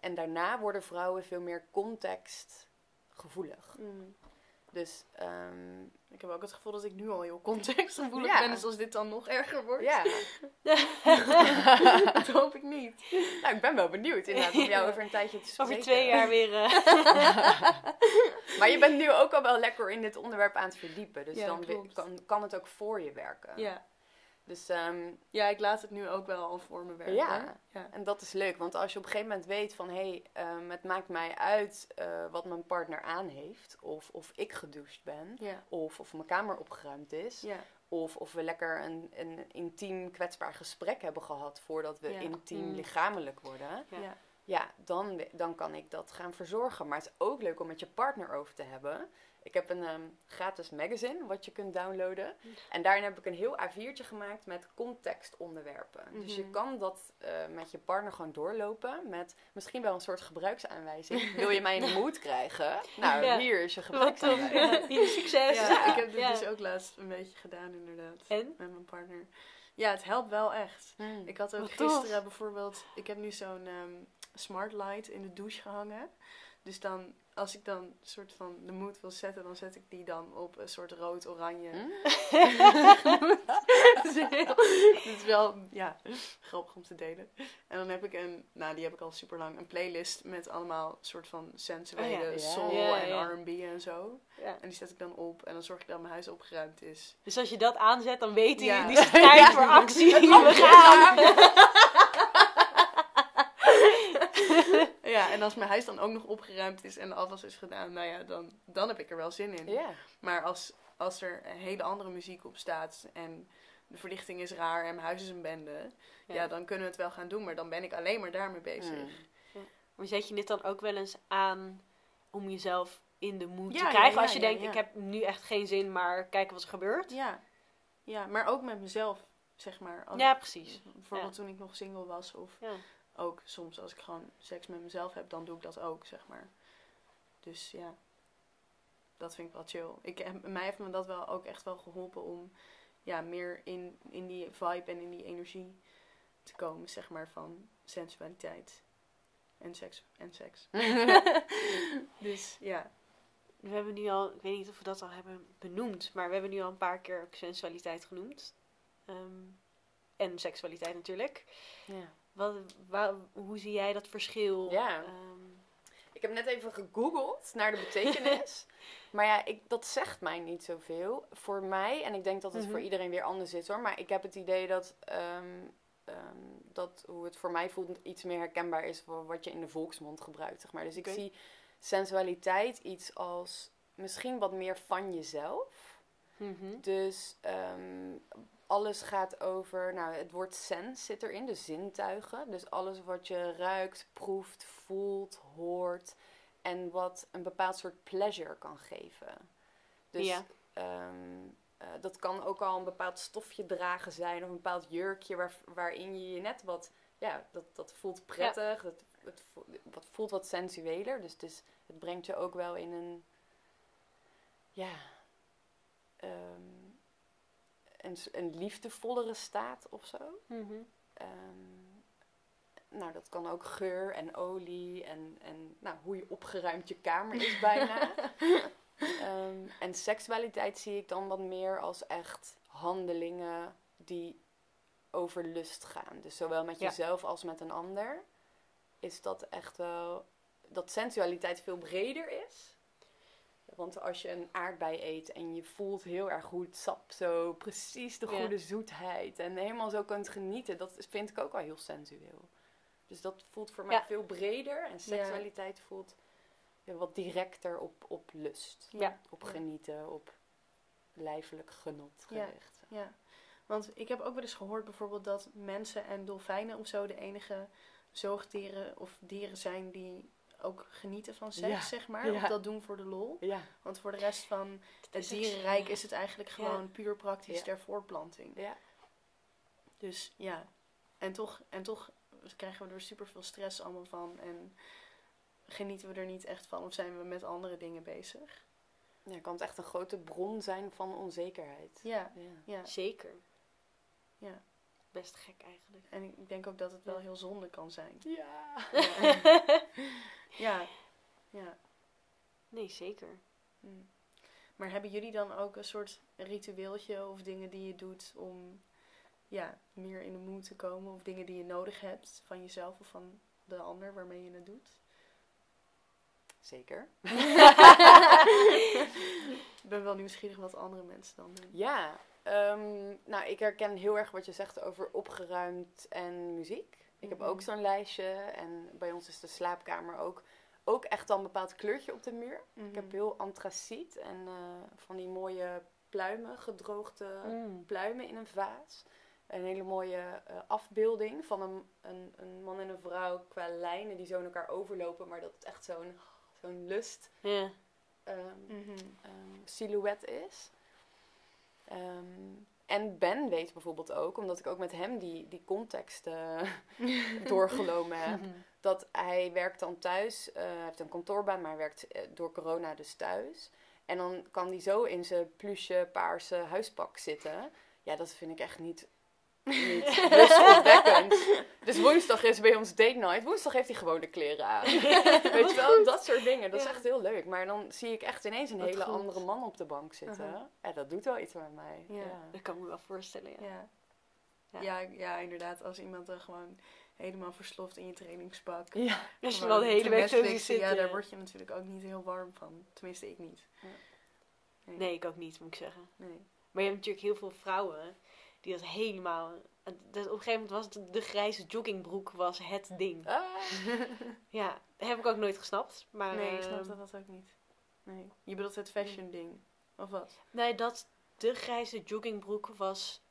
S4: En daarna worden vrouwen veel meer contextgevoelig.
S3: Mm.
S4: Dus ehm,
S3: Ik heb ook het gevoel dat ik nu al heel contextgevoelig
S4: Ja.
S3: ben. Dus als dit dan nog erger wordt,
S4: ja,
S3: dat hoop ik niet.
S4: nou, ik ben wel benieuwd inderdaad om jou over een tijdje te spreken.
S1: Over twee jaar weer. eh,
S4: Maar je bent nu ook al wel lekker in dit onderwerp aan het verdiepen. Dus
S3: Ja,
S4: dan
S3: klopt.
S4: kan, kan het ook voor je werken.
S3: Ja.
S4: Dus, ehm,
S3: ja, ik laat het nu ook wel al voor me werken.
S4: Ja.
S3: ja.
S4: en dat is leuk. Want als je op een gegeven moment weet van... hé, hey, ehm, het maakt mij uit eh, wat mijn partner aan heeft. Of of ik gedoucht ben.
S3: Ja.
S4: Of of mijn kamer opgeruimd is.
S3: Ja.
S4: Of of we lekker een, een intiem kwetsbaar gesprek hebben gehad... voordat we
S3: Ja.
S4: intiem
S1: Mm.
S4: lichamelijk worden.
S1: Ja.
S3: Ja.
S4: Ja, dan, dan kan ik dat gaan verzorgen. Maar het is ook leuk om met je partner over te hebben. Ik heb een ehm, gratis magazine wat je kunt downloaden. En daarin heb ik een heel A4'tje gemaakt met contextonderwerpen. Dus je
S3: Mhm.
S4: kan dat eh, met je partner gewoon doorlopen. Met misschien wel een soort gebruiksaanwijzing. Wil je mij in de moed krijgen? Nou,
S1: Ja.
S4: hier is je gebruiksaanwijzing.
S1: Ja, hier, succes.
S3: Ja, ik heb dit
S1: Ja.
S3: dus ook laatst een beetje gedaan, inderdaad.
S1: En?
S3: Met mijn partner. Ja, het helpt wel echt.
S4: Hmm.
S3: Ik had ook
S1: Wat tof.
S3: gisteren bijvoorbeeld... Ik heb nu zo'n ehm, smart light in de douche gehangen. Dus dan, als ik dan soort van de mood wil zetten... dan zet ik die dan op een soort rood-oranje...
S4: Hmm?
S3: Het is heel- Dit is wel, ja, grappig om te delen. En dan heb ik een, nou die heb ik al super lang, een playlist met allemaal soort van sensuele
S1: Oh ja.
S4: Ja.
S3: soul
S1: Ja,
S3: en. R&B en zo.
S1: Ja.
S3: En die zet ik dan op en dan zorg ik dat mijn huis opgeruimd is.
S1: Dus als je dat aanzet, dan weet hij,
S3: Ja.
S1: die is tijd
S4: Ja.
S1: voor actie. We gaan.
S3: Ja, en als mijn huis dan ook nog opgeruimd is en de afwas is gedaan, nou ja, dan, dan heb ik er wel zin in.
S4: Ja.
S3: Maar als, als er een hele andere muziek op staat en de verlichting is raar en mijn huis is een bende, ja.
S1: Ja.
S3: dan kunnen we het wel gaan doen, maar dan ben ik alleen maar daarmee bezig.
S4: Hmm.
S1: Maar zet je dit dan ook wel eens aan om jezelf in de mood
S3: Ja,
S1: te
S3: ja,
S1: krijgen?
S3: ja,
S1: als je
S3: ja,
S1: denkt,
S3: ja.
S1: ik heb nu echt geen zin, maar kijken wat er gebeurt.
S3: Ja. ja, maar ook met mezelf, zeg maar. Als-
S1: Ja, precies.
S3: Bijvoorbeeld toen ik nog single was of
S1: Ja.
S3: Ook soms als ik gewoon seks met mezelf heb, dan doe ik dat ook, zeg maar. Dus ja, dat vind ik wel chill. Ik, heb- mij heeft me dat wel ook echt wel geholpen om ja, meer in, in die vibe en in die energie te komen, zeg maar, van sensualiteit en seks. En seks. dus ja.
S1: We hebben nu al, ik weet niet of we dat al hebben benoemd, maar we hebben nu al een paar keer ook sensualiteit genoemd. Ehm, en seksualiteit natuurlijk.
S4: ja.
S1: Wat, wa- hoe zie jij dat verschil?
S4: Ja.
S1: Ehm,
S4: Ik heb net even gegoogeld naar de betekenis. maar ja, ik, dat zegt mij niet zoveel. Voor mij, en ik denk dat het
S1: Mhm.
S4: voor iedereen weer anders is hoor. Maar ik heb het idee dat, ehm, ehm, dat hoe het voor mij voelt iets meer herkenbaar is voor wat je in de volksmond gebruikt. Zeg maar. Dus ik zie sensualiteit iets als misschien wat meer van jezelf.
S1: mhm.
S4: Dus alles gaat over, nou het woord sens zit erin, dus zintuigen. Dus alles wat je ruikt, proeft, voelt, hoort en wat een bepaald soort pleasure kan geven. Dus
S1: Ja.
S4: ehm, eh, dat kan ook al een bepaald stofje dragen zijn of een bepaald jurkje waar, waarin je je net wat, ja, dat, dat voelt prettig, het, het voelt, wat voelt wat sensueler. Dus het, is, het brengt je ook wel in een, ja, ehm, een, een liefdevollere staat of zo.
S1: Mhm.
S4: Ehm, nou, dat kan ook geur en olie en, en nou, hoe je opgeruimd je kamer is bijna. Ehm, en seksualiteit zie ik dan wat meer als echt handelingen die over lust gaan. Dus zowel met
S1: Ja.
S4: jezelf als met een ander is dat echt wel dat sensualiteit veel breder is. Want als je een aardbei eet en je voelt heel erg goed sap, zo precies de
S1: Ja.
S4: goede zoetheid en helemaal zo kunt genieten, dat vind ik ook wel heel sensueel. Dus dat voelt voor mij
S1: Ja.
S4: veel breder en seksualiteit voelt ja, wat directer op, op lust,
S1: Ja.
S4: op genieten, op lijfelijk genot
S3: Ja.
S4: gericht.
S3: Ja, want ik heb ook wel eens gehoord bijvoorbeeld dat mensen en dolfijnen of zo de enige zoogdieren of dieren zijn die ook genieten van seks,
S4: Ja,
S3: zeg maar.
S4: ja.
S3: Of dat doen voor de lol.
S4: Ja,
S3: Want voor de rest van het dierenrijk is het eigenlijk
S1: Ja.
S3: gewoon puur praktisch
S4: Ja.
S3: ter voortplanting.
S4: ja.
S3: Dus ja, en toch, en toch krijgen we er super veel stress allemaal van en genieten we er niet echt van of zijn we met andere dingen bezig.
S4: ja, kan het echt een grote bron zijn van onzekerheid.
S3: Ja,
S4: Ja.
S3: ja,
S1: Zeker.
S3: Ja.
S1: Best gek eigenlijk.
S3: En ik denk ook dat het wel
S1: Ja.
S3: heel zonde kan zijn.
S4: Ja.
S3: Ja. ja. ja.
S1: nee, zeker.
S3: Mm. Maar hebben jullie dan ook een soort ritueeltje of dingen die je doet om ja, meer in de mood te komen? Of dingen die je nodig hebt van jezelf of van de ander waarmee je het doet?
S4: Zeker.
S3: Ik ben wel nieuwsgierig wat andere mensen dan doen.
S4: Ja, ehm, nou ik herken heel erg wat je zegt over opgeruimd en muziek. Ik heb
S3: Mhm.
S4: ook zo'n lijstje en bij ons is de slaapkamer ook, ook echt al een bepaald kleurtje op de muur.
S3: Mhm.
S4: Ik heb heel antraciet en eh, van die mooie pluimen, gedroogde
S1: Mm.
S4: pluimen in een vaas. Een hele mooie eh, afbeelding van een, een, een man en een vrouw qua lijnen die zo in elkaar overlopen, maar dat het echt zo'n zo'n lust ehm,
S3: Mhm.
S4: ehm, silhouet is. Ehm, en Ben weet bijvoorbeeld ook, omdat ik ook met hem die, die context eh, doorgenomen heb, dat hij werkt dan thuis. eh, hij heeft een kantoorbaan, maar hij werkt eh, door corona dus thuis. En dan kan hij zo in zijn pluche paarse huispak zitten. Ja, dat vind ik echt niet, niet lustopwekkend. Dus woensdag is bij ons date night. Woensdag heeft hij gewoon de kleren aan. Weet je wel, dat soort dingen. Dat is echt heel leuk. Maar dan zie ik echt ineens een
S1: Wat
S4: hele
S1: goed.
S4: andere man op de bank zitten. Ja, dat doet wel iets met mij.
S3: Ja.
S4: Ja.
S1: Dat kan ik me wel voorstellen, ja.
S3: Ja.
S1: Ja.
S3: Ja. Ja, inderdaad. Als iemand er gewoon helemaal versloft in je trainingspak.
S4: Ja.
S1: Als je wel de hele week zo zitten.
S3: Ja, daar word je natuurlijk ook niet heel warm van. Tenminste, ik niet.
S4: Ja.
S3: Nee.
S1: Nee, ik ook niet, moet ik zeggen.
S3: Nee.
S1: Maar je hebt natuurlijk heel veel vrouwen die dat helemaal... Op een gegeven moment was het de grijze joggingbroek was het ding.
S4: Ah.
S1: Ja, heb ik ook nooit gesnapt. Maar,
S3: nee, ik snap
S1: ehm,
S3: dat, ook niet. Nee. Je bedoelt het fashion ding. Of wat?
S1: Nee, dat de grijze joggingbroek was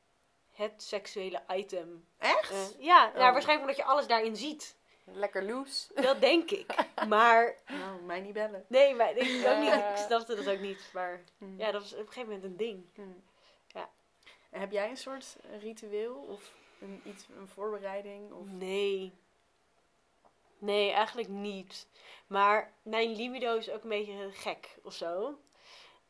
S1: het seksuele item.
S3: Echt?
S1: Eh, ja,
S3: Oh.
S1: nou, waarschijnlijk omdat je alles daarin ziet.
S4: Lekker loose.
S1: Dat denk ik. Maar
S3: Nou, mij niet bellen.
S1: nee, maar ik ook niet. Ik snapte dat ook niet. Maar
S3: Hm.
S1: ja, dat was op een gegeven moment een ding.
S3: Hm. Heb jij een soort ritueel of een, iets, een voorbereiding? Of...
S1: Nee. Nee, eigenlijk niet. Maar mijn libido is ook een beetje gek of zo.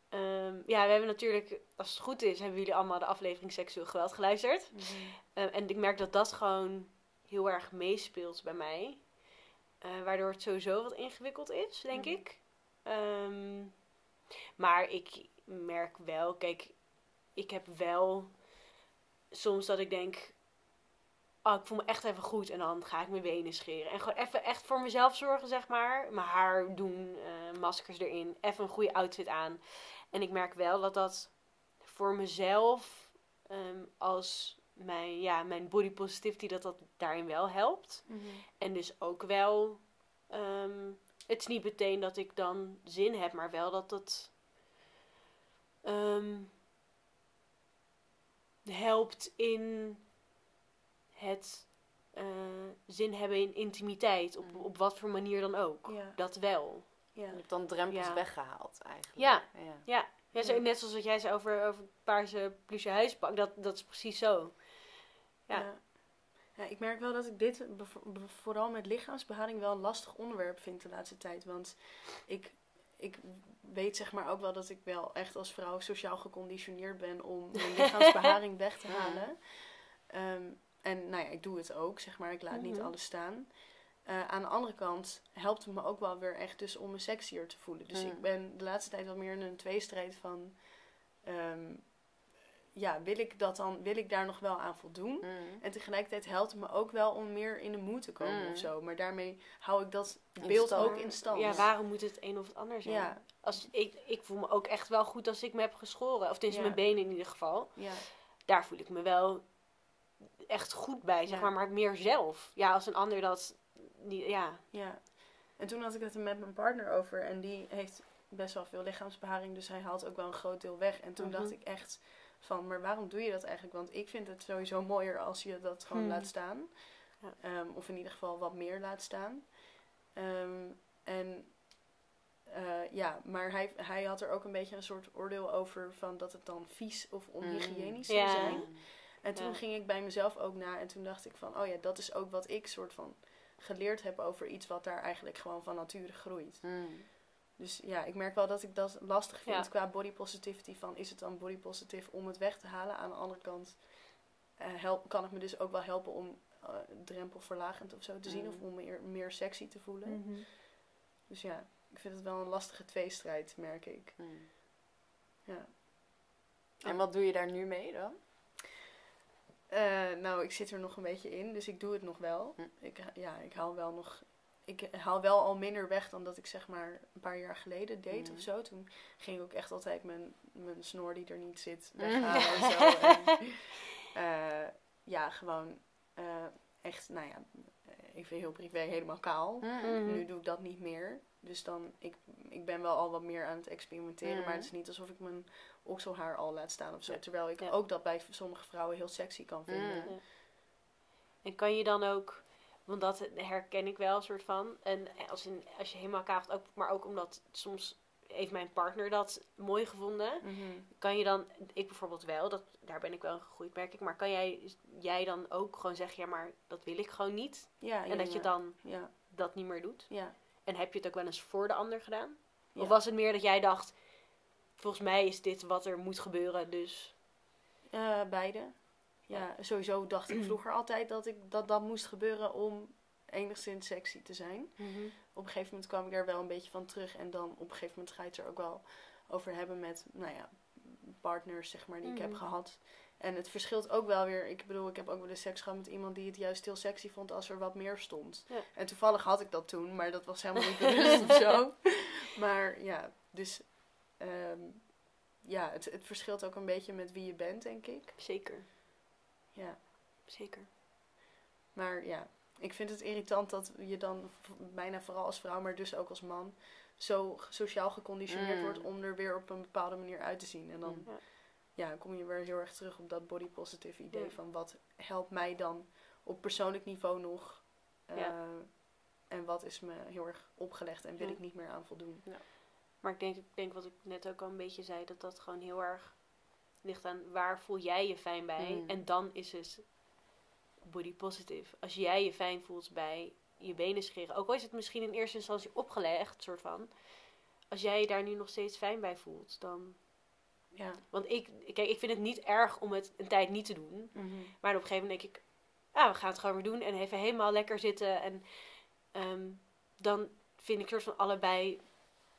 S1: Ehm, ja, we hebben natuurlijk, als het goed is, hebben jullie allemaal de aflevering Seksueel Geweld geluisterd.
S3: Mhm.
S1: Ehm, en ik merk dat dat gewoon heel erg meespeelt bij mij. Eh, waardoor het sowieso wat ingewikkeld is, denk
S3: Mhm.
S1: ik. Ehm, maar ik merk wel, kijk, ik heb wel soms dat ik denk, oh, ik voel me echt even goed en dan ga ik mijn benen scheren. En gewoon even echt voor mezelf zorgen, zeg maar. Mijn haar doen, eh, maskers erin, even een goede outfit aan. En ik merk wel dat dat voor mezelf ehm, als mijn, ja, mijn body positivity, dat dat daarin wel helpt.
S3: Mhm.
S1: En dus ook wel, ehm, het is niet meteen dat ik dan zin heb, maar wel dat het ehm, helpt in het eh, zin hebben in intimiteit, op,
S4: Mhm.
S1: op wat voor manier dan ook.
S3: Ja.
S1: Dat wel.
S3: Ja.
S4: Je hebt dan drempels
S1: Ja.
S4: weggehaald eigenlijk.
S1: Ja.
S4: ja.
S1: Ja, ja, zo,
S3: Ja.
S1: net zoals wat jij zei over, over paarse pluche huispak, dat, dat is precies zo. Ja.
S3: Ja. Ja, ik merk wel dat ik dit vooral met lichaamsbehaling wel een lastig onderwerp vind de laatste tijd. Want ik, ik weet zeg maar ook wel dat ik wel echt als vrouw sociaal geconditioneerd ben om mijn lichaamsbeharing weg te halen. Ehm, en nou ja, ik doe het ook, zeg maar. Ik laat niet
S1: Mhm.
S3: alles staan. Eh, aan de andere kant helpt het me ook wel weer echt dus om me sexier te voelen. Dus
S4: Mm.
S3: ik ben de laatste tijd wel meer in een tweestrijd van... ehm, ja, wil ik, dat dan, wil ik daar nog wel aan voldoen?
S4: Mm.
S3: En tegelijkertijd helpt het me ook wel om meer in de moed te komen
S4: Mm.
S3: of zo. Maar daarmee hou ik dat
S4: In
S3: beeld
S4: stand.
S3: ook in stand.
S1: Ja, waarom moet het een of het ander zijn?
S3: Ja.
S1: Als, ik, ik voel me ook echt wel goed als ik me heb geschoren. Of tenminste
S3: Ja.
S1: mijn benen in ieder geval.
S3: Ja.
S1: Daar voel ik me wel echt goed bij, zeg
S3: Ja.
S1: maar. Maar meer zelf. Ja, als een ander dat niet... Ja.
S3: ja. En toen had ik het er met mijn partner over. En die heeft best wel veel lichaamsbeharing. Dus hij haalt ook wel een groot deel weg. En toen
S1: Mhm.
S3: dacht ik echt van, maar waarom doe je dat eigenlijk? Want ik vind het sowieso mooier als je dat gewoon
S1: Hmm.
S3: laat staan.
S1: Ja.
S3: Ehm, of in ieder geval wat meer laat staan. Ehm, en eh, ja, maar hij, hij had er ook een beetje een soort oordeel over van dat het dan vies of onhygiënisch zou zijn. En toen
S1: Ja.
S3: ging ik bij mezelf ook na en toen dacht ik van, oh ja, dat is ook wat ik soort van geleerd heb over iets wat daar eigenlijk gewoon van nature groeit.
S4: Mm.
S3: Dus ja, ik merk wel dat ik dat lastig vind
S1: Ja.
S3: qua body positivity. Van is het dan body positive om het weg te halen? Aan de andere kant eh, help, kan het me dus ook wel helpen om eh, drempelverlagend of zo te zien.
S4: Mm.
S3: Of om meer, meer sexy te voelen.
S1: Mhm.
S3: Dus ja, ik vind het wel een lastige tweestrijd, merk ik.
S4: Hmm.
S3: Ja.
S4: En wat doe je daar nu mee dan?
S3: Eh, nou, ik zit er nog een beetje in, dus ik doe het nog wel.
S4: Hm.
S3: Ik, ja, ik haal wel nog. Ik haal wel al minder weg dan dat ik zeg maar een paar jaar geleden deed
S4: Mhm.
S3: of zo. Toen ging ik ook echt altijd mijn, mijn snor die er niet zit
S4: Mhm.
S3: weghalen en zo. En, eh, ja, gewoon eh, echt, nou ja, even heel privé, helemaal kaal.
S1: Mhm.
S3: Nu doe ik dat niet meer. Dus dan, ik, ik ben wel al wat meer aan het experimenteren. Maar het is niet alsof ik mijn okselhaar al laat staan of zo.
S4: Ja.
S3: Terwijl ik
S1: Ja.
S3: ook dat bij sommige vrouwen heel sexy kan vinden.
S1: En kan je dan ook, want dat herken ik wel een soort van. En als, in, als je helemaal kaagt, ook, maar ook omdat soms heeft mijn partner dat mooi gevonden.
S3: Mhm.
S1: Kan je dan, ik bijvoorbeeld wel, dat, daar ben ik wel gegroeid, merk ik. Maar kan jij, jij dan ook gewoon zeggen, ja, maar dat wil ik gewoon niet.
S3: Ja,
S1: en dat je dan
S3: Ja,
S1: dat niet meer doet.
S3: ja.
S1: En heb je het ook wel eens voor de ander gedaan? Of was het meer dat jij dacht, volgens mij is dit wat er moet gebeuren, dus...
S3: Eh, beide. Ja, sowieso dacht ik vroeger altijd dat, ik, dat dat moest gebeuren om enigszins sexy te zijn. Op een gegeven moment kwam ik daar wel een beetje van terug. En dan op een gegeven moment ga je het er ook wel over hebben met, nou ja, partners, zeg maar, die ik heb
S1: Mhm.
S3: gehad. En het verschilt ook wel weer. Ik bedoel, ik heb ook wel eens seks gehad met iemand die het juist heel sexy vond als er wat meer stond.
S1: Ja.
S3: En toevallig had ik dat toen, maar dat was helemaal niet bewust of zo. Maar ja, dus ehm, ja, het, het verschilt ook een beetje met wie je bent, denk ik.
S1: Zeker,
S3: Ja.
S1: zeker.
S3: Maar ja, ik vind het irritant dat je dan bijna vooral als vrouw, maar dus ook als man, zo sociaal geconditioneerd
S4: Mm.
S3: wordt om er weer op een bepaalde manier uit te zien. En dan
S4: Mm.
S1: Ja.
S3: ja, kom je weer heel erg terug op dat body positive idee
S1: Ja.
S3: van wat helpt mij dan op persoonlijk niveau nog. eh,
S1: Ja.
S3: En wat is me heel erg opgelegd en wil
S1: Ja.
S3: ik niet meer aan voldoen.
S1: Maar ik denk, ik denk wat ik net ook al een beetje zei, dat dat gewoon heel erg ligt aan waar voel jij je fijn bij.
S4: Mm.
S1: En dan is het body positive. Als jij je fijn voelt bij je benen scheren, ook al is het misschien in eerste instantie opgelegd, soort van. Als jij je daar nu nog steeds fijn bij voelt, dan...
S3: Ja.
S1: Want ik, kijk, ik vind het niet erg om het een tijd niet te doen.
S3: Mhm.
S1: Maar op een gegeven moment denk ik, ah, we gaan het gewoon weer doen. En even helemaal lekker zitten. En ehm, dan vind ik soort van allebei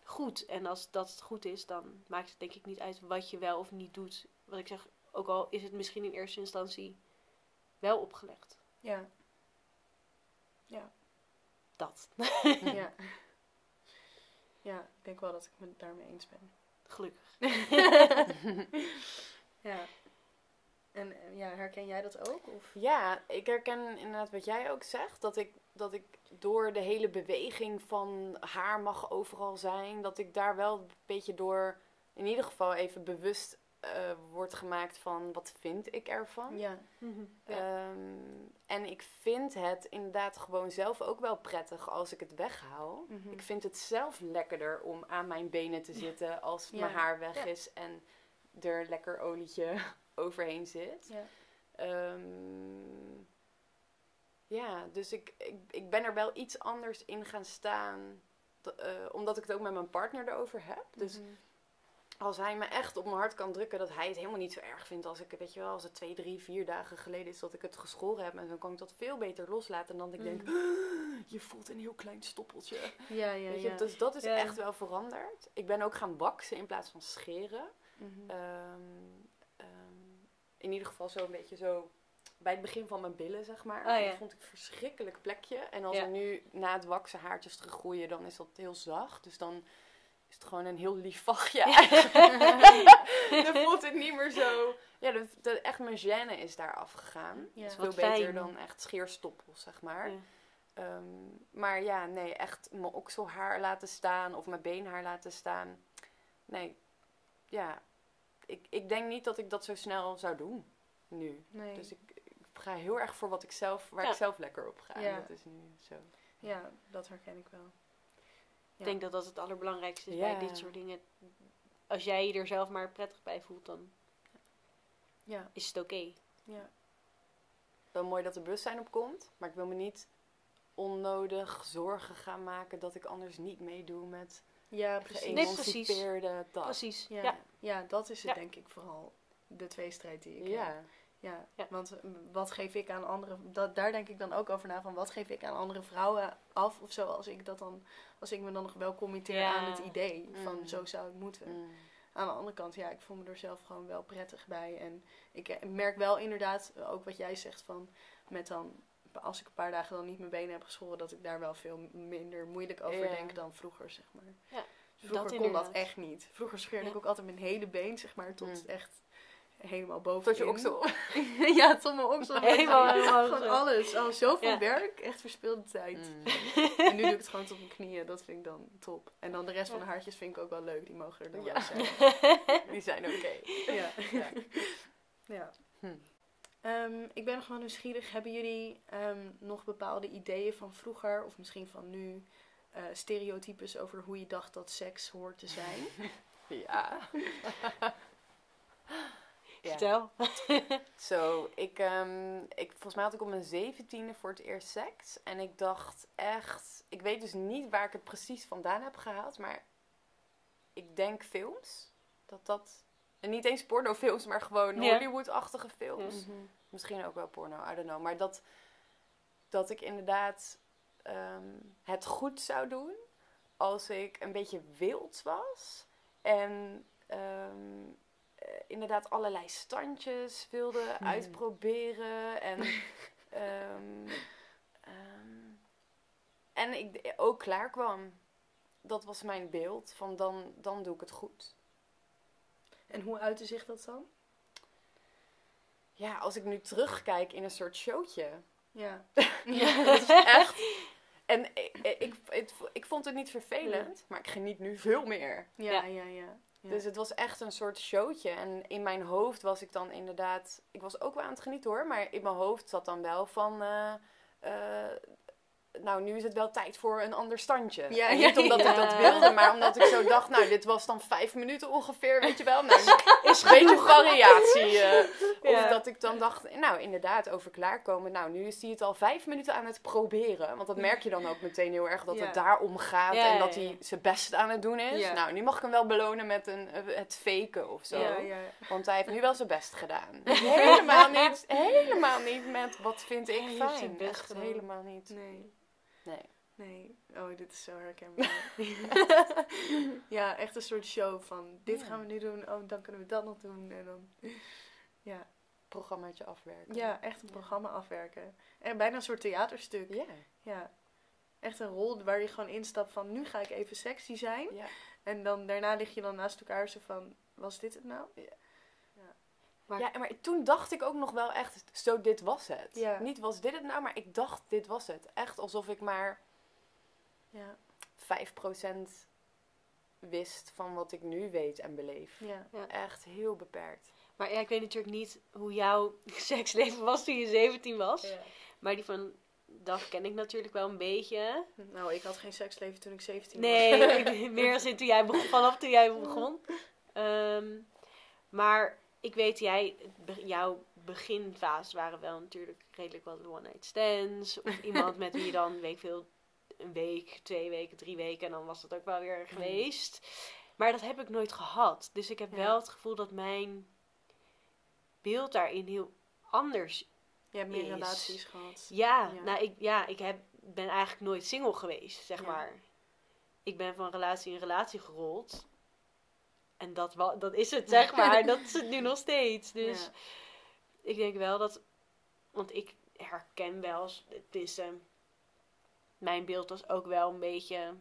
S1: goed. En als dat goed is, dan maakt het denk ik niet uit wat je wel of niet doet. Wat ik zeg, ook al is het misschien in eerste instantie wel opgelegd.
S3: Ja.
S1: Dat.
S3: ja. Ja, ik denk wel dat ik me daarmee eens ben.
S1: Gelukkig.
S3: Ja. En ja, herken jij dat ook? Of?
S4: Ja, ik herken inderdaad wat jij ook zegt. Dat ik, dat ik door de hele beweging van haar mag overal zijn, dat ik daar wel een beetje door in ieder geval even bewust eh wordt gemaakt van wat vind ik ervan.
S3: Ja.
S1: Ja.
S4: Ehm, en ik vind het inderdaad gewoon zelf ook wel prettig als ik het weghaal.
S3: Mhm.
S4: Ik vind het zelf lekkerder om aan mijn benen te zitten als
S3: Ja.
S4: mijn haar weg
S1: Ja.
S4: is en er lekker olietje overheen zit.
S3: Ja.
S4: Ja, dus ik, ik, ik ben er wel iets anders in gaan staan. eh, omdat ik het ook met mijn partner erover heb. Dus
S3: Mhm.
S4: als hij me echt op mijn hart kan drukken dat hij het helemaal niet zo erg vindt als ik, weet je wel, als het twee, drie, vier dagen geleden is dat ik het geschoren heb. En dan kan ik dat veel beter loslaten dan dat ik denk, je voelt een heel klein stoppeltje.
S3: Ja, ja,
S4: Weet je?
S3: ja.
S4: Dus dat is
S1: Ja.
S4: echt wel veranderd. Ik ben ook gaan waksen in plaats van scheren.
S3: Mhm.
S4: Ehm, ehm, in ieder geval zo een beetje zo bij het begin van mijn billen, zeg maar.
S1: Oh, ja.
S4: Dat vond ik een verschrikkelijk plekje. En als
S1: Ja.
S4: er nu na het waksen haartjes teruggroeien, dan is dat heel zacht. Dus dan is het gewoon een heel lief vachtje eigenlijk. dan voelt het niet meer zo... Ja, de- echt mijn gêne is daar afgegaan.
S3: Ja.
S4: Dat is veel
S1: Wat
S4: beter
S1: fijn.
S4: dan echt scheerstoppels, zeg maar.
S1: Ja.
S4: Ehm, maar ja, nee, echt mijn okselhaar laten staan of mijn beenhaar laten staan. Nee, ja. Ik, ik denk niet dat ik dat zo snel zou doen nu.
S3: Nee.
S4: Dus ik ga heel erg voor wat ik zelf, waar
S1: Ja.
S4: ik zelf lekker op ga.
S3: Ja.
S4: En dat is nu zo.
S3: Ja, dat herken ik wel.
S1: Ik denk dat dat het allerbelangrijkste is
S4: Ja.
S1: bij dit soort dingen. Als jij je er zelf maar prettig bij voelt, dan
S3: Ja,
S1: is het oké.
S3: ja.
S4: Wel mooi dat er bewustzijn op komt, maar ik wil me niet onnodig zorgen gaan maken dat ik anders niet meedoe met
S3: Ja, precies.
S1: Nee, precies.
S4: geëmancipeerde dat.
S1: Precies.
S3: Ja.
S1: Ja.
S3: Ja. dat is het
S1: Ja.
S3: denk ik vooral. De tweestrijd die ik heb.
S4: Ja.
S3: Want eh, wat geef ik aan andere... Dat, daar denk ik dan ook over na, van wat geef ik aan andere vrouwen af of zo, als ik dat dan... Als ik me dan nog wel committeer
S1: Ja.
S3: aan het idee van
S4: Mm.
S3: zo zou het moeten.
S4: Mm.
S3: Aan de andere kant, ja, ik voel me er zelf gewoon wel prettig bij. En ik eh, merk wel inderdaad, eh, ook wat jij zegt van, met dan, als ik een paar dagen dan niet mijn benen heb geschoren, dat ik daar wel veel minder moeilijk over
S4: Ja.
S3: denk dan vroeger, zeg maar.
S1: Ja,
S3: vroeger
S1: dat
S3: kon dat echt niet. Vroeger scheurde ik ook altijd mijn hele been, zeg maar, tot
S4: Mm.
S3: echt helemaal boven.
S4: Tot je oksel.
S3: ja, tot mijn oksel.
S1: Helemaal omhoog
S3: Gewoon
S1: zo.
S3: alles. Al zoveel
S1: Ja.
S3: werk, echt verspilde tijd.
S4: Mm.
S3: En nu doe ik het gewoon tot mijn knieën, dat vind ik dan top. En dan de rest van de haartjes vind ik ook wel leuk, die mogen er dan
S4: Ja.
S3: wel zijn.
S4: Die zijn oké.
S3: Ja.
S4: Ja.
S3: ja.
S4: Hm.
S3: Ehm, ik ben nog wel nieuwsgierig. Hebben jullie ehm, nog bepaalde ideeën van vroeger, of misschien van nu, eh, stereotypes over hoe je dacht dat seks hoort te zijn?
S4: Ja. Ja.
S1: Vertel.
S4: Zo, ik, ehm, ik, volgens mij had ik op mijn zeventiende voor het eerst seks. En ik dacht echt, ik weet dus niet waar ik het precies vandaan heb gehaald, maar ik denk films. Dat dat, en niet eens pornofilms, maar gewoon. Hollywood-achtige films.
S3: Mhm.
S4: Misschien ook wel porno, I don't know. Maar dat, dat ik inderdaad ehm, het goed zou doen als ik een beetje wild was. En ehm, eh, inderdaad allerlei standjes wilde
S3: Hmm.
S4: uitproberen. En, ehm, ehm, en ik ook klaar kwam. Dat was mijn beeld van dan, dan doe ik het goed.
S3: En hoe uitte zich dat dan?
S4: Ja, als ik nu terugkijk in een soort showtje.
S3: Ja.
S4: Dat is echt. En ik, ik, ik, ik vond het niet vervelend, maar ik geniet nu veel meer.
S3: Ja,
S1: Ja.
S3: ja, ja.
S4: Dus het was echt een soort showtje. En in mijn hoofd was ik dan inderdaad. Ik was ook wel aan het genieten hoor, maar in mijn hoofd zat dan wel van. eh, eh, nou, nu is het wel tijd voor een ander standje.
S3: Ja,
S4: en niet omdat ik dat wilde, maar omdat ik zo dacht, nou, dit was dan vijf minuten ongeveer, weet je wel. Nou, is een beetje variatie. eh.
S1: Ja.
S4: Of dat ik dan dacht, nou, inderdaad, over klaarkomen. Nou, nu is hij het al vijf minuten aan het proberen. Want dat merk je dan ook meteen heel erg, dat het daarom gaat. En dat hij zijn best aan het doen is. Nou, nu mag ik hem wel belonen met een, eh, het faken of zo.
S3: Ja, ja.
S4: Want hij heeft nu wel zijn best gedaan. helemaal niet, helemaal niet met wat vind ik fijn. Echt helemaal niet.
S3: Nee.
S4: Nee.
S3: Nee. Oh, dit is zo herkenbaar. ja, echt een soort show van dit
S4: Ja.
S3: gaan we nu doen. Oh, dan kunnen we dat nog doen. En dan... Ja.
S4: Programmaatje afwerken.
S3: ja, echt een programma afwerken. En bijna een soort theaterstuk.
S4: Ja.
S3: Ja. Echt een rol waar je gewoon instapt van nu ga ik even sexy zijn.
S4: ja.
S3: En dan daarna lig je dan naast elkaar zo van was dit het nou?
S1: Maar-
S4: Ja, maar toen dacht ik ook nog wel echt, zo dit was het.
S3: Ja.
S4: Niet was dit het nou, maar ik dacht dit was het. Echt alsof ik maar
S3: Ja.
S4: 5% wist van wat ik nu weet en beleef.
S3: Ja.
S4: Echt heel beperkt.
S1: Maar ja, ik weet natuurlijk niet hoe jouw seksleven was toen je 17 was. Maar die van Dag ken ik natuurlijk wel een beetje.
S3: Nou, ik had geen seksleven toen ik 17 was.
S1: Nee, meer als in toen jij begon, vanaf toen jij begon. Ehm, maar ik weet, jij, jouw beginfase waren wel natuurlijk redelijk wat one-night stands. Of iemand met wie je dan, weet ik veel, een week, twee weken, drie weken. En dan was dat ook wel weer geweest. Maar dat heb ik nooit gehad. Dus ik heb
S3: Ja.
S1: wel het gevoel dat mijn beeld daarin heel anders
S3: Je hebt meer
S1: is.
S3: relaties gehad.
S1: ja,
S3: Ja.
S1: nou, ik, ja, ik heb, ben eigenlijk nooit single geweest, zeg
S3: Ja.
S1: maar. Ik ben van relatie in relatie gerold. En dat, dat is het, zeg maar. dat is het nu nog steeds. Dus
S3: Ja.
S1: ik denk wel dat... Want ik herken wel... Het is... eh, mijn beeld was ook wel een beetje...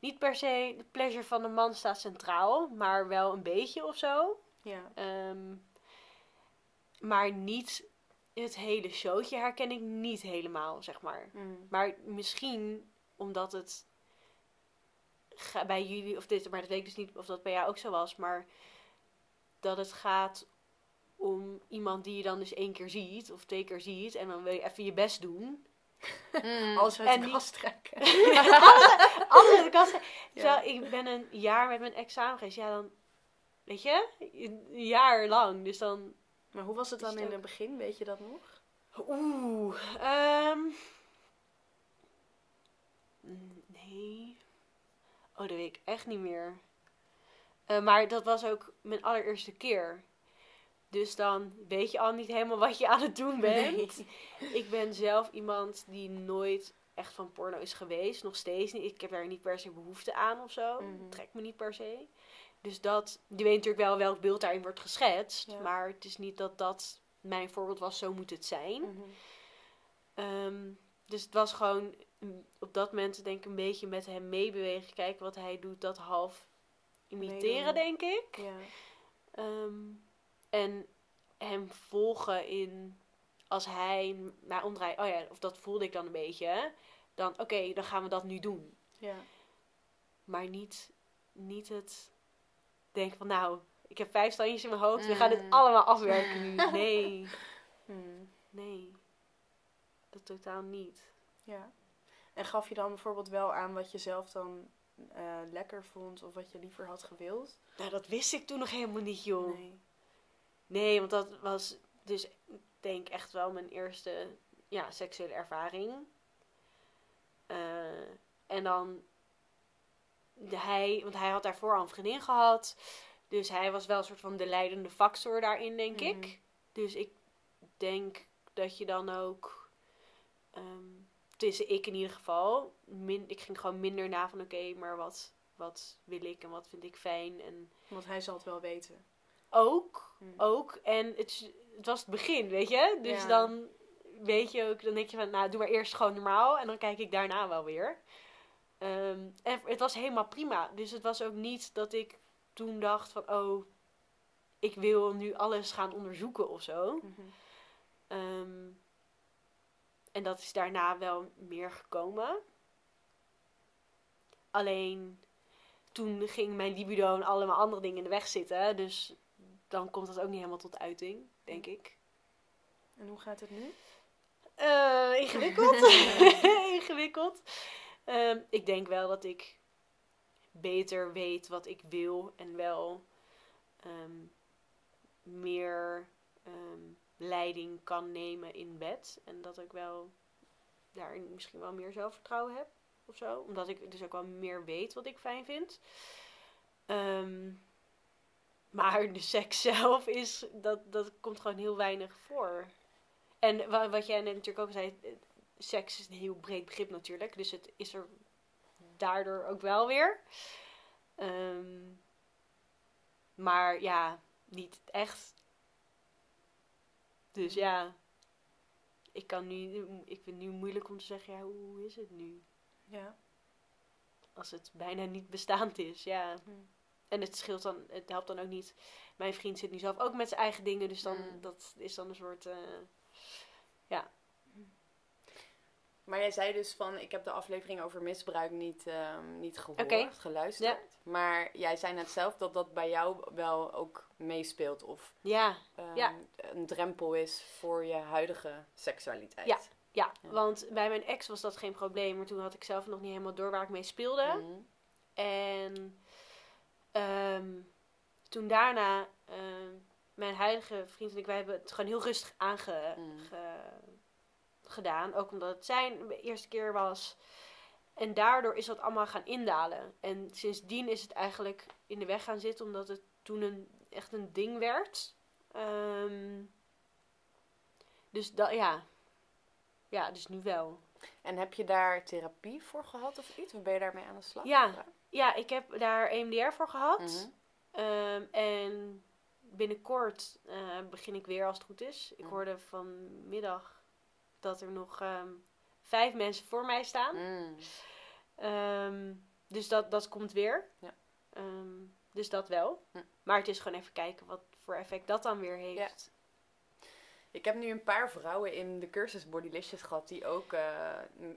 S1: Niet per se de pleasure van de man staat centraal. Maar wel een beetje of zo.
S3: Ja.
S1: Ehm, maar niet het hele showtje herken ik niet helemaal, zeg maar.
S3: Mm.
S1: Maar misschien omdat het ga- bij jullie, of dit, maar dat weet ik dus niet of dat bij jou ook zo was, maar dat het gaat om iemand die je dan dus één keer ziet of twee keer ziet en dan wil je even je best doen.
S3: Alles uit
S1: En
S3: de kast trekken.
S1: Alles in de kast.
S3: Ja.
S1: Terwijl ik ben een jaar met mijn ex samen geweest, ja dan, weet je, een jaar lang. Dus dan
S3: Maar hoe was het dan
S1: het
S3: in
S1: ook-
S3: het begin? Weet je dat nog?
S1: Oeh, ehm. mm, Nee. Oh, dat weet ik echt niet meer. Eh, maar dat was ook mijn allereerste keer. Dus dan weet je al niet helemaal wat je aan het doen bent. Ik ben zelf iemand die nooit echt van porno is geweest. Nog steeds niet. Ik heb daar niet per se behoefte aan of zo.
S3: Mhm.
S1: Trekt me niet per se. Dus dat, je weet natuurlijk wel welk beeld daarin wordt geschetst.
S3: Ja.
S1: Maar het is niet dat dat mijn voorbeeld was, zo moet het zijn.
S3: Mhm.
S1: Ehm, dus het was gewoon mm, op dat moment denk ik een beetje met hem meebewegen. Kijken wat hij doet, dat half imiteren denk ik.
S3: Ja.
S1: Ehm, en hem volgen in als hij naar omdraait. Oh ja, of dat voelde ik dan een beetje. Dan oké, dan gaan we dat nu doen.
S3: Ja.
S1: Maar niet, niet het denken van nou, ik heb vijf standjes in mijn hoofd. We gaan dit
S4: Mm.
S1: allemaal afwerken nu. Nee,
S3: Hmm.
S1: nee. Dat totaal niet.
S3: Ja. En gaf je dan bijvoorbeeld wel aan wat je zelf dan eh, lekker vond of wat je liever had gewild?
S1: Nou, dat wist ik toen nog helemaal niet, joh.
S3: Nee.
S1: Nee, want dat was dus, ik denk echt wel mijn eerste ja, seksuele ervaring. Eh, en dan, de, hij, want hij had daarvoor al een vriendin gehad. Dus hij was wel een soort van de leidende factor daarin, denk
S3: Mhm.
S1: ik. Dus ik denk dat je dan ook, ehm, tussen ik in ieder geval, min, ik ging gewoon minder na van oké, maar wat, wat wil ik en wat vind ik fijn. En
S3: Want hij zal het wel weten.
S1: ook,
S3: Hmm.
S1: ook. En het, het was het begin, weet je? Dus
S3: Ja.
S1: dan weet je ook, dan denk je van, nou, doe maar eerst gewoon normaal. En dan kijk ik daarna wel weer. Ehm, en het was helemaal prima. Dus het was ook niet dat ik toen dacht van, oh, ik wil nu alles gaan onderzoeken of zo.
S3: Mhm.
S1: Ehm, en dat is daarna wel meer gekomen. Alleen toen ging mijn libido en allemaal andere dingen in de weg zitten. Dus dan komt dat ook niet helemaal tot uiting, denk ik.
S3: En hoe gaat het nu?
S1: Eh, ingewikkeld. ingewikkeld. Ehm, ik denk wel dat ik beter weet wat ik wil en wel ehm, meer ehm, leiding kan nemen in bed. En dat ik wel daarin misschien wel meer zelfvertrouwen heb of zo. Omdat ik dus ook wel meer weet wat ik fijn vind. Ehm, maar de seks zelf is, dat, dat komt gewoon heel weinig voor. En wa- wat jij net natuurlijk ook zei, eh, seks is een heel breed begrip natuurlijk. Dus het is er daardoor ook wel weer. Ehm, maar ja, niet echt. Dus ja, ik kan nu, ik vind het nu moeilijk om te zeggen, ja, hoe is het nu?
S3: Ja.
S1: Als het bijna niet bestaand is, ja.
S3: Hmm.
S1: En het scheelt dan, het helpt dan ook niet. Mijn vriend zit nu zelf ook met zijn eigen dingen, dus dan,
S4: Mm.
S1: dat is dan een soort, eh,
S4: Maar jij zei dus van, ik heb de aflevering over misbruik niet, ehm, niet gehoord, geluisterd. Maar jij zei net zelf dat dat bij jou wel ook meespeelt. Of
S1: ja,
S4: ehm,
S1: Ja.
S4: een drempel is voor je huidige seksualiteit.
S1: Ja. Ja, want bij mijn ex was dat geen probleem. Maar toen had ik zelf nog niet helemaal door waar ik mee speelde.
S4: Mhm.
S1: En ehm, toen daarna, mijn huidige vriend en ik, wij hebben het gewoon heel rustig aange,
S4: Mm.
S1: ge- gedaan. Ook omdat het zijn eerste keer was. En daardoor is dat allemaal gaan indalen. En sindsdien is het eigenlijk in de weg gaan zitten, omdat het toen een, echt een ding werd. Ehm, dus dat, ja. Ja, dus nu wel.
S4: En heb je daar therapie voor gehad of iets? Of ben je daarmee aan de slag?
S1: Ja. Ja, ik heb daar EMDR voor gehad.
S4: Mhm.
S1: Ehm, en binnenkort eh, begin ik weer als het goed is. Ik
S4: Mm.
S1: hoorde vanmiddag dat er nog ehm, vijf mensen voor mij staan.
S4: Mm.
S1: Ehm, dus dat, dat komt weer.
S4: Ja.
S1: Ehm, dus dat wel. Maar het is gewoon even kijken wat voor effect dat dan weer heeft.
S4: Ik heb nu een paar vrouwen in de cursus Bodylicious gehad die ook eh, m-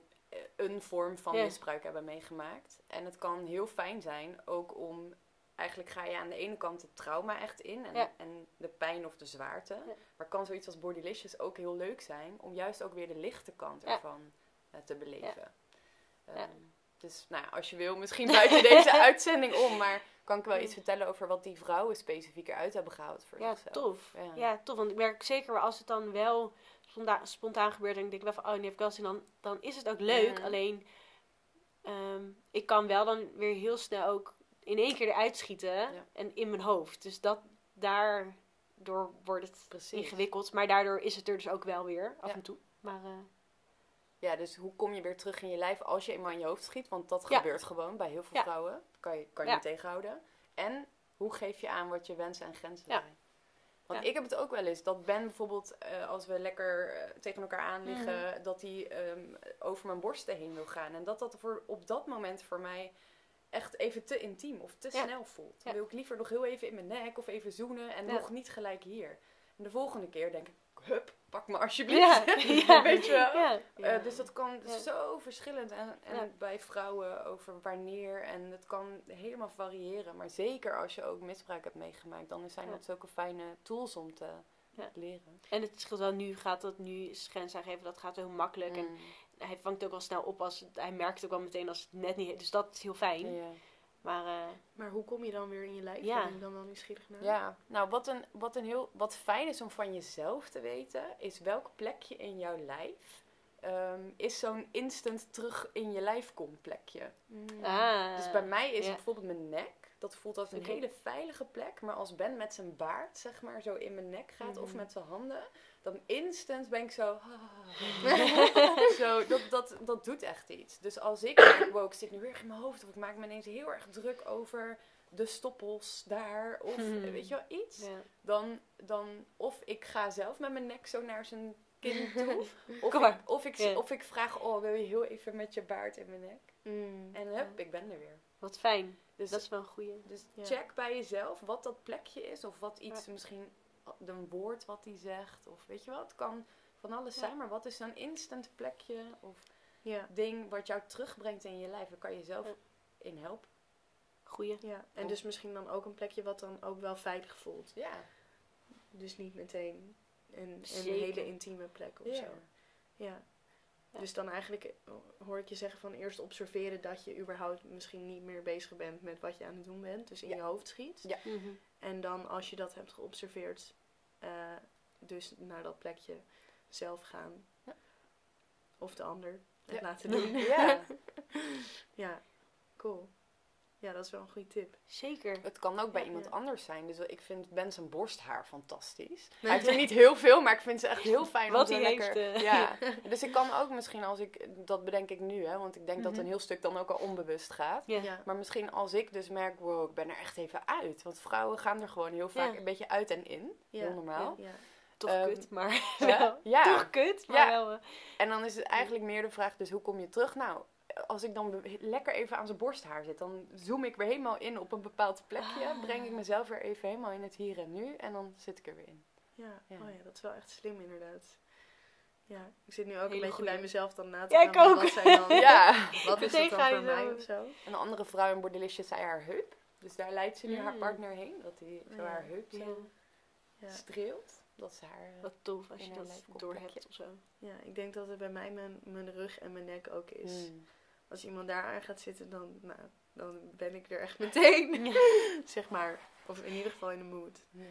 S4: een vorm van
S1: Ja.
S4: misbruik hebben meegemaakt. En het kan heel fijn zijn, ook om... Eigenlijk ga je aan de ene kant het trauma echt in en,
S1: Ja.
S4: en de pijn of de zwaarte.
S1: Ja.
S4: Maar kan zoiets als Bodylicious ook heel leuk zijn om juist ook weer de lichte kant ervan eh, te beleven. Ehm, Dus nou, ja, als je wil, misschien buiten deze uitzending om, maar kan ik wel iets vertellen over wat die vrouwen specifiek eruit hebben gehaald voor
S1: Ja,
S4: zichzelf.
S1: tof.
S4: Ja.
S1: Ja. tof. Want ik merk zeker als het dan wel spontaan, spontaan gebeurt en ik denk wel van, oh, nu heb ik wel zin, dan, dan is het ook leuk. Alleen, ehm, ik kan wel dan weer heel snel ook in één keer eruit schieten
S4: Ja.
S1: en in mijn hoofd. Dus dat, daar daardoor wordt het
S4: Precies.
S1: ingewikkeld. Maar daardoor is het er dus ook wel weer, af
S4: Ja.
S1: en toe. Maar eh,
S4: Ja, dus hoe kom je weer terug in je lijf als je eenmaal in je hoofd schiet? Want dat
S1: Ja.
S4: gebeurt gewoon bij heel veel vrouwen. Kan je, kan je niet tegenhouden. En hoe geef je aan wat je wensen en grenzen zijn? Want ik heb het ook wel eens. Dat Ben bijvoorbeeld, eh, als we lekker eh, tegen elkaar aan liggen,
S1: Mhm.
S4: dat hij ehm, over mijn borsten heen wil gaan. En dat dat voor, op dat moment voor mij echt even te intiem of te
S1: Ja.
S4: snel voelt. Dan wil ik liever nog heel even in mijn nek of even zoenen en nog niet gelijk hier. En de volgende keer denk ik, hup, pak me alsjeblieft.
S1: ja.
S4: Weet je wel? Eh, dus dat kan zo verschillend. En, en bij vrouwen over wanneer. En het kan helemaal variëren. Maar zeker als je ook misbruik hebt meegemaakt. Dan zijn dat zulke fijne tools om te
S1: Ja.
S4: leren.
S1: En het scheelt wel, nu gaat dat, nu is grens aangeven, dat gaat heel makkelijk. En
S4: Mm.
S1: Hij vangt ook al snel op als, het- hij merkt ook wel meteen als het net niet, dus dat is heel fijn.
S4: Ja.
S1: Maar eh,
S3: Maar hoe kom je dan weer in je lijf?
S1: Ja.
S3: Daar ben ik dan wel nieuwsgierig naar.
S4: Ja, nou wat, een, wat, een heel, wat fijn is om van jezelf te weten, is welk plekje in jouw lijf ehm, is zo'n instant terug in je lijf kom plekje.
S3: Mm.
S1: ah,
S4: Dus bij mij is
S1: ja.
S4: bijvoorbeeld mijn nek. Dat voelt als een hele veilige plek. Maar als Ben met zijn baard, zeg maar, zo in mijn nek gaat of
S3: Mhm.
S4: met zijn handen, dan instant ben ik zo. zo dat, dat, dat doet echt iets. Dus als ik denk, wow, ik zit nu weer in mijn hoofd, of ik maak me ineens heel erg druk over de stoppels daar, of
S1: Mhm.
S4: weet je wel, iets.
S1: ja.
S4: Dan, dan, of ik ga zelf met mijn nek zo naar zijn kin toe. Of, ik, of, ik,
S1: Ja.
S4: of ik vraag, oh, wil je heel even met je baard in mijn nek?
S3: Mm.
S4: En hup, ik ben er weer.
S1: Wat fijn.
S4: Dus,
S1: Dat is wel een goeie.
S4: dus check bij jezelf wat dat plekje is. Of wat iets, misschien een woord wat hij zegt. Of weet je wat, het kan van alles
S1: Ja.
S4: zijn. Maar wat is zo'n instant plekje of
S3: Ja.
S4: ding wat jou terugbrengt in je lijf? Daar kan je zelf
S1: Ja.
S4: in helpen.
S1: Goeie.
S3: ja. En
S4: Of-
S3: dus misschien dan ook een plekje wat dan ook wel veilig voelt.
S4: Ja.
S3: Dus niet meteen een, hele intieme plek of
S4: Ja.
S3: zo. Ja.
S1: Ja.
S3: Dus dan eigenlijk eh, hoor ik je zeggen van eerst observeren dat je überhaupt misschien niet meer bezig bent met wat je aan het doen bent. Dus in
S4: Ja.
S3: je hoofd schiet.
S4: Ja.
S1: Mhm.
S3: En dan als je dat hebt geobserveerd, eh, dus naar dat plekje zelf gaan.
S4: Ja.
S3: Of de ander het
S4: Ja.
S3: laten doen.
S4: ja.
S3: ja, cool. Ja, dat is wel een goede tip.
S1: Zeker.
S4: Het kan ook bij
S3: Ja.
S4: iemand
S3: Ja.
S4: anders zijn. Dus ik vind Ben zijn borsthaar fantastisch. Hij heeft er niet heel veel, maar ik vind ze echt heel fijn.
S1: Wat hij
S4: lekker...
S1: heeft, eh.
S4: Ja. Dus ik kan ook misschien als ik... Dat bedenk ik nu, hè. Want ik denk dat
S3: Mhm.
S4: een heel stuk dan ook al onbewust gaat.
S1: Ja.
S3: Ja.
S4: Maar misschien als ik dus merk, wow, ik ben er echt even uit. Want vrouwen gaan er gewoon heel vaak
S1: Ja.
S4: een beetje uit en in.
S3: Ja.
S4: Heel normaal.
S3: Ja.
S1: Toch
S4: Ehm,
S1: kut, maar
S4: Ja.
S1: wel.
S4: Ja.
S1: Toch kut, maar
S4: Ja.
S1: wel. eh,
S4: En dan is het eigenlijk meer de vraag, dus hoe kom je terug? Nou, als ik dan lekker even aan zijn borsthaar zit, dan zoom ik weer helemaal in op een bepaald plekje.
S1: Ah.
S4: Breng ik mezelf weer even helemaal in het hier en nu. En dan zit ik er weer in.
S3: Ja.
S4: Ja.
S3: Oh ja, dat is wel echt slim inderdaad. Ja, ik zit nu ook
S1: Hele
S3: een beetje
S1: goeie.
S3: bij mezelf dan na te
S1: Ja,
S3: gaan.
S1: ik
S3: van
S1: ook.
S3: Wat zijn dan,
S4: Ja.
S3: wat is dat dan voor mij of zo?
S4: Een andere vrouw in Bordelistje zei haar heup. Dus daar leidt ze nu haar
S1: Mm.
S4: partner heen. Dat hij zo
S3: Ja.
S4: haar heup zo
S3: Ja.
S4: streelt. Dat is haar... eh,
S1: Wat tof als
S4: In
S1: je dat doorhebt
S4: plekje.
S1: of zo.
S3: ja, ik denk dat het bij mij mijn, mijn rug en mijn nek ook is.
S4: mm.
S3: Als iemand daar aan gaat zitten, dan, nou, dan ben ik er echt meteen. zeg maar. Of in ieder geval in de mood. Ja,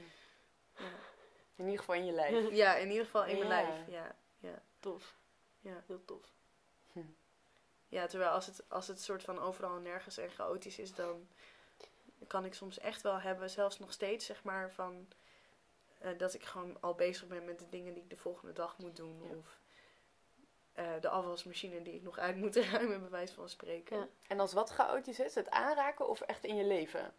S4: In ieder geval in je lijf.
S3: ja in ieder geval in mijn
S4: Ja.
S3: lijf. Ja.
S1: Tof.
S3: Ja.
S1: Heel tof.
S3: ja, terwijl als het, als het soort van overal en nergens en chaotisch is, dan kan ik soms echt wel hebben, zelfs nog steeds, zeg maar, van eh, dat ik gewoon al bezig ben met de dingen die ik de volgende dag moet doen.
S4: Ja.
S3: Of eh, de afwasmachine die ik nog uit moet ruimen, bij wijze van spreken.
S1: Ja.
S4: En als wat chaotisch is, het aanraken of echt in je leven?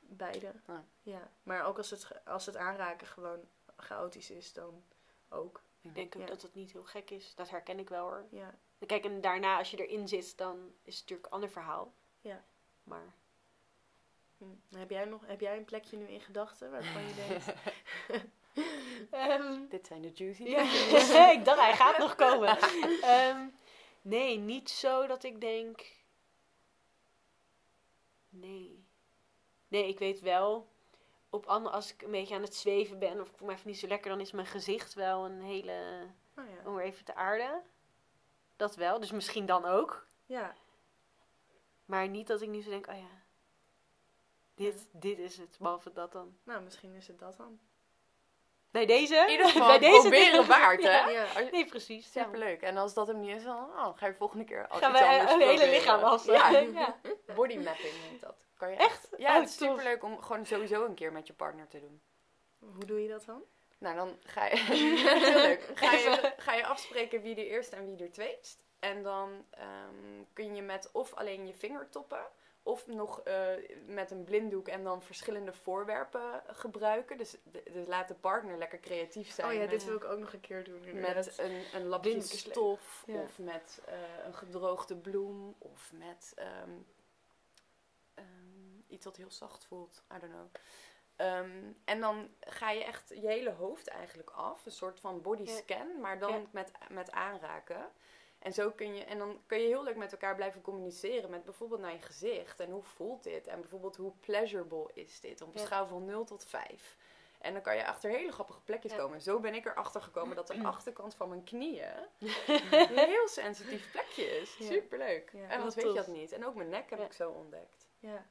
S3: Beide.
S4: Ah.
S3: Ja. Maar ook als het, als het aanraken gewoon chaotisch is, dan ook.
S1: Ik denk ook
S3: Ja.
S1: dat het niet heel gek is. Dat herken ik wel hoor.
S3: Ja.
S1: Kijk, en daarna als je erin zit, dan is het natuurlijk een ander verhaal.
S3: Ja.
S1: Maar
S3: Hm. Heb, jij nog, heb jij een plekje nu in gedachten waarvan je denkt...
S1: Ehm,
S4: Dit zijn de juicy
S1: ja, ik dacht, hij gaat nog komen. Ehm, nee, niet zo dat ik denk. Nee. Nee, ik weet wel. Op andere, als ik een beetje aan het zweven ben of ik voel me even niet zo lekker, dan is mijn gezicht wel een hele.
S3: Oh ja.
S1: om weer even te aarden. Dat wel, dus misschien dan ook.
S3: ja.
S1: Maar niet dat ik nu zo denk, oh ja. Dit, dit is het, behalve dat dan.
S3: Nou, misschien is het dat dan.
S1: Bij deze?
S4: In ieder geval
S1: Bij deze
S4: proberen waard, hè?
S1: Ja.
S3: Ja.
S1: Nee, precies. Ja.
S4: Superleuk. En als dat hem niet is, dan oh, ga je volgende keer al
S1: Gaan
S4: iets
S1: we
S4: anders
S1: een hele lichaam af.
S4: Ja,
S1: ja.
S4: body mapping heet dat. Kan je
S1: Echt?
S4: Ja,
S1: Oh,
S4: het is
S1: tof.
S4: superleuk om gewoon sowieso een keer met je partner te doen.
S3: Hoe doe je dat dan?
S4: Nou, dan ga je, leuk. Ga, je, ga je afspreken wie er eerst en wie er tweest. En dan ehm, kun je met of alleen je vingertoppen, of nog eh, met een blinddoek en dan verschillende voorwerpen gebruiken. Dus, de- dus laat de partner lekker creatief zijn.
S3: oh ja,
S4: met,
S3: dit wil ik ook nog een keer doen. inderdaad.
S4: met een, een lapje stof,
S3: Ja.
S4: of met eh, een gedroogde bloem, of met ehm, ehm, iets wat heel zacht voelt. I don't know. Ehm, en dan ga je echt je hele hoofd eigenlijk af. Een soort van body
S1: Ja.
S4: scan, maar dan
S1: Ja.
S4: met, met aanraken. En zo kun je, en dan kun je heel leuk met elkaar blijven communiceren. Met bijvoorbeeld naar je gezicht. En hoe voelt dit? En bijvoorbeeld hoe pleasurable is dit? Op een schaal van 0 tot 5. En dan kan je achter hele grappige plekjes
S1: Ja.
S4: komen. Zo ben ik erachter gekomen dat de achterkant van mijn knieën een heel sensitief plekje is.
S3: Ja.
S4: Superleuk.
S3: Ja,
S4: en
S1: wat
S4: dat weet je dat niet. En ook mijn nek heb ik zo ontdekt.
S3: Ja.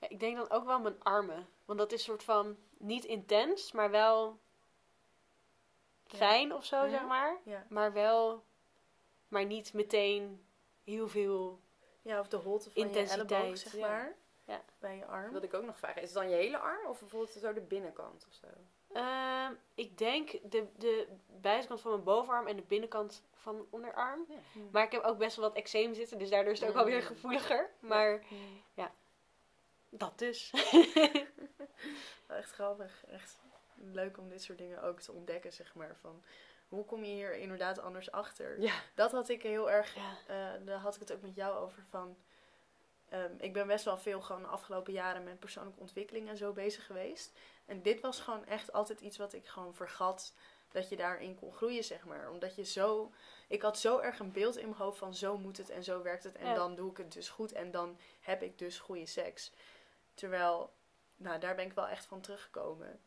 S1: Ja, ik denk dan ook wel mijn armen. Want dat is soort van niet intens, maar wel fijn of zo, zeg maar. Maar wel, maar niet meteen heel veel.
S3: ja, of de holte van je
S1: Intensiteit,
S3: elleboog, zeg
S4: ja.
S3: maar.
S1: Ja.
S3: Bij je arm.
S4: Wil ik ook nog vragen. Is het dan je hele arm of bijvoorbeeld zo de binnenkant of zo?
S1: Ehm, ik denk de, de buitenkant van mijn bovenarm en de binnenkant van mijn onderarm.
S4: Ja.
S3: Hm.
S1: Maar ik heb ook best wel wat eczeem zitten, dus daardoor is het ook
S4: Mm.
S1: alweer gevoeliger. Maar
S3: Hm.
S1: dat dus.
S3: Echt grappig. Echt leuk om dit soort dingen ook te ontdekken, zeg maar. Van, hoe kom je hier inderdaad anders achter?
S4: Ja.
S3: Dat had ik heel erg
S1: ja.
S3: eh, daar had ik het ook met jou over van. ehm, ik ben best wel veel gewoon de afgelopen jaren met persoonlijke ontwikkeling en zo bezig geweest. En dit was gewoon echt altijd iets wat ik gewoon vergat dat je daarin kon groeien, zeg maar. Omdat je zo. Ik had zo erg een beeld in mijn hoofd van zo moet het en zo werkt het. En
S1: Ja.
S3: dan doe ik het dus goed en dan heb ik dus goede seks. Terwijl, nou, daar ben ik wel echt van teruggekomen.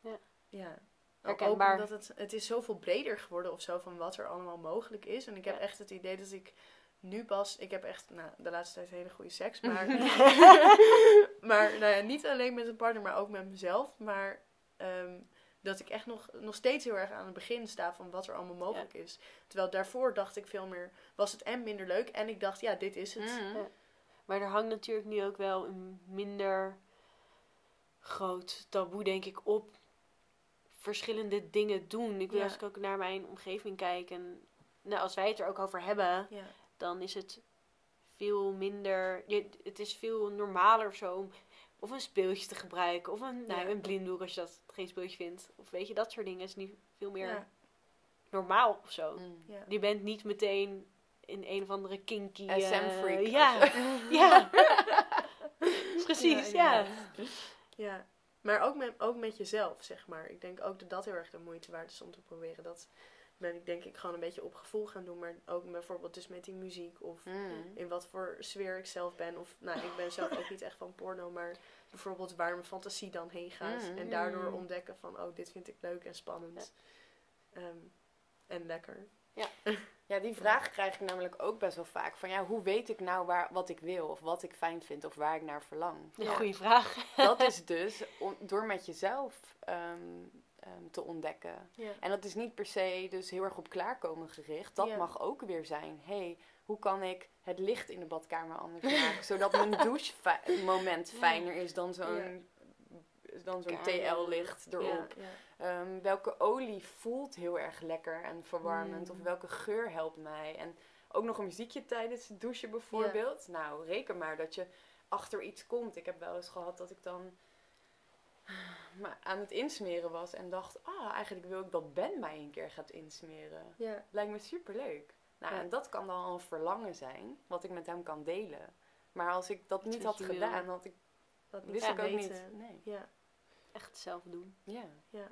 S1: Ja.
S3: Ja. Ook
S1: Herkenbaar.
S3: omdat het, het is zoveel breder geworden of zo van wat er allemaal mogelijk is. En ik heb
S1: Ja.
S3: echt het idee dat ik nu pas... Ik heb echt nou, de laatste tijd hele goede seks. Maar, maar nou ja, niet alleen met een partner, maar ook met mezelf. Maar ehm, dat ik echt nog, nog steeds heel erg aan het begin sta van wat er allemaal mogelijk is. Terwijl daarvoor dacht ik veel meer... Was het en minder leuk. En ik dacht, ja, dit is het.
S4: Mm.
S1: Ja. Maar er hangt natuurlijk nu ook wel een minder groot taboe, denk ik, op verschillende dingen doen. Ik wil
S3: Ja.
S1: als ik ook naar mijn omgeving kijk en nou, als wij het er ook over hebben,
S3: Ja.
S1: dan is het veel minder. Je, het is veel normaler of zo om of een speeltje te gebruiken of een, nou,
S3: Ja.
S1: een blinddoek als je dat geen speeltje vindt. Of weet je, dat soort dingen is nu veel meer
S3: Ja.
S1: normaal of zo.
S4: Mm.
S3: Ja.
S1: Je bent niet meteen in een of andere kinky... eh,
S4: SM-freak.
S1: ja, ja. Precies, ja.
S3: Ja, maar ook met, ook met jezelf, zeg maar. Ik denk ook dat dat heel erg de moeite waard is om te proberen. Dat ben ik denk ik gewoon een beetje op gevoel gaan doen. Maar ook bijvoorbeeld dus met die muziek of
S4: Mm.
S3: in wat voor sfeer ik zelf ben. Of, nou, ik ben zelf ook niet echt van porno, maar bijvoorbeeld waar mijn fantasie dan heen gaat.
S4: Mm.
S3: En daardoor
S1: Mm.
S3: ontdekken van, oh, dit vind ik leuk en spannend. Ehm, en lekker.
S4: Ja, die vraag krijg ik namelijk ook best wel vaak. Van ja, hoe weet ik nou waar, wat ik wil of wat ik fijn vind of waar ik naar verlang?
S1: Een
S3: Ja.
S1: goede vraag.
S4: Dat is dus om- door met jezelf ehm, ehm, te ontdekken.
S3: Ja.
S4: En dat is niet per se dus heel erg op klaarkomen gericht. Dat
S3: Ja.
S4: mag ook weer zijn. hey, hoe kan ik het licht in de badkamer anders maken? zodat mijn douchemoment
S1: Ja.
S4: fijner is dan zo'n dan zo'n. TL-licht erop.
S3: Ja.
S4: Ehm, welke olie voelt heel erg lekker en verwarmend?
S1: Mm.
S4: Of welke geur helpt mij? En ook nog een muziekje tijdens het douchen bijvoorbeeld. Nou, reken maar dat je achter iets komt. Ik heb wel eens gehad dat ik dan maar aan het insmeren was en dacht... Ah, eigenlijk wil ik dat Ben mij een keer gaat insmeren.
S3: Ja.
S4: Lijkt me superleuk. Nou,
S3: Ja.
S4: en dat kan dan al een verlangen zijn, wat ik met hem kan delen. Maar als ik dat niet had gedaan, had ik,
S3: Dat
S4: wist ik ook
S3: weten.
S4: niet. Nee.
S3: Ja.
S1: Echt zelf doen.
S4: Ja.
S3: Ja.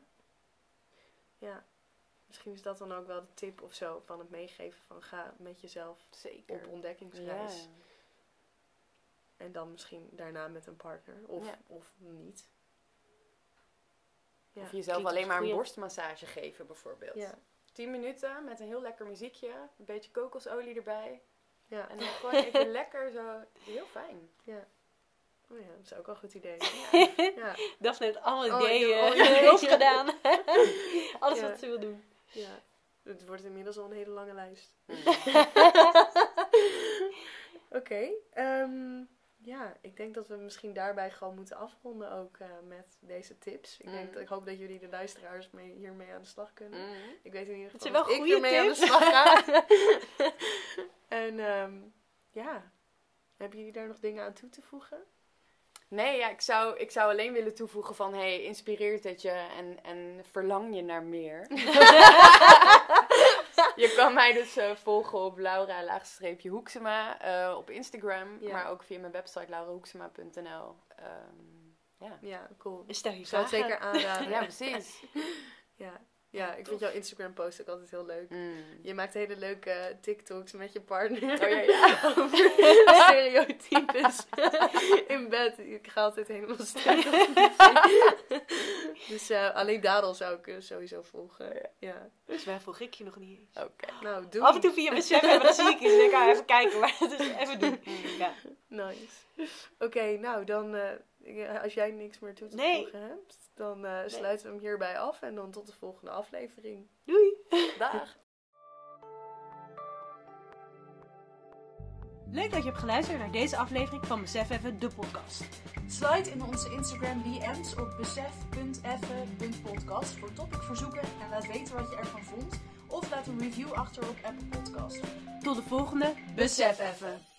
S3: Ja. Misschien is dat dan ook wel de tip of zo van het meegeven van ga met jezelf
S4: Zeker.
S3: op ontdekkingsreis. En dan misschien daarna met een partner. Of,
S4: Ja.
S3: of niet. Ja.
S4: Of jezelf alleen maar een borstmassage geven bijvoorbeeld.
S3: Ja.
S4: 10 minuten met een heel lekker muziekje, een beetje kokosolie erbij.
S3: Ja.
S4: En dan gewoon even lekker zo. Heel fijn.
S3: Oh ja, dat is ook wel een goed idee.
S4: Ja.
S3: Ja.
S1: Daphne heeft allemaal
S3: Oh,
S1: ideeën
S3: oh, ja,
S1: gedaan. Alles wat ze wil doen.
S3: ja. Het wordt inmiddels al een hele lange lijst. Oké. ehm, ja, ik denk dat we misschien daarbij gewoon moeten afronden ook eh, met deze tips. Ik, denk,
S4: Mm.
S3: dat- ik hoop dat jullie de luisteraars mee, hiermee aan de slag kunnen.
S4: Mm.
S3: Ik weet in ieder geval dat ik
S1: goede
S3: ermee aan de slag ga. en ehm, ja, hebben jullie daar nog dingen aan toe te voegen?
S4: Nee, ja, ik, zou, ik zou alleen willen toevoegen van... Hey, inspireert het je en, en verlang je naar meer? je kan mij dus eh, volgen op Laura-Hoeksema eh, op Instagram.
S3: Ja.
S4: Maar ook via mijn website laurahoeksema.nl. Ehm, ja.
S3: Ja, cool.
S1: Stel je
S3: Ik zou het zeker aanraden.
S4: ja, precies.
S3: Ja, ja ik vind jouw Instagram post ook altijd heel leuk.
S4: Mm.
S3: Je maakt hele leuke TikToks met je partner.
S4: Oh ja, ja.
S3: Over stereotypes in bed. Ik ga altijd helemaal stuk. dus eh, alleen daarom zou ik eh, sowieso volgen. Ja.
S1: Dus waar volg ik je nog niet eens.
S4: Oké.
S3: Nou, doe.
S1: Af en toe via besef hebben, dan zie ik iets ah, even kijken. Maar het is even doen. Ja.
S3: Nice. Oké, nou dan, eh, als jij niks meer toe te
S1: Nee.
S3: voegen hebt, dan eh, sluiten we hem hierbij af en dan tot de volgende aflevering.
S1: Doei!
S4: Dag.
S1: Leuk dat je hebt geluisterd naar deze aflevering van Besef Even, de podcast.
S2: Slide in onze Instagram DM's op besef.effen.podcast voor topicverzoeken en laat weten wat je ervan vond. Of laat een review achter op Apple Podcast.
S1: Tot de volgende
S2: Besef even.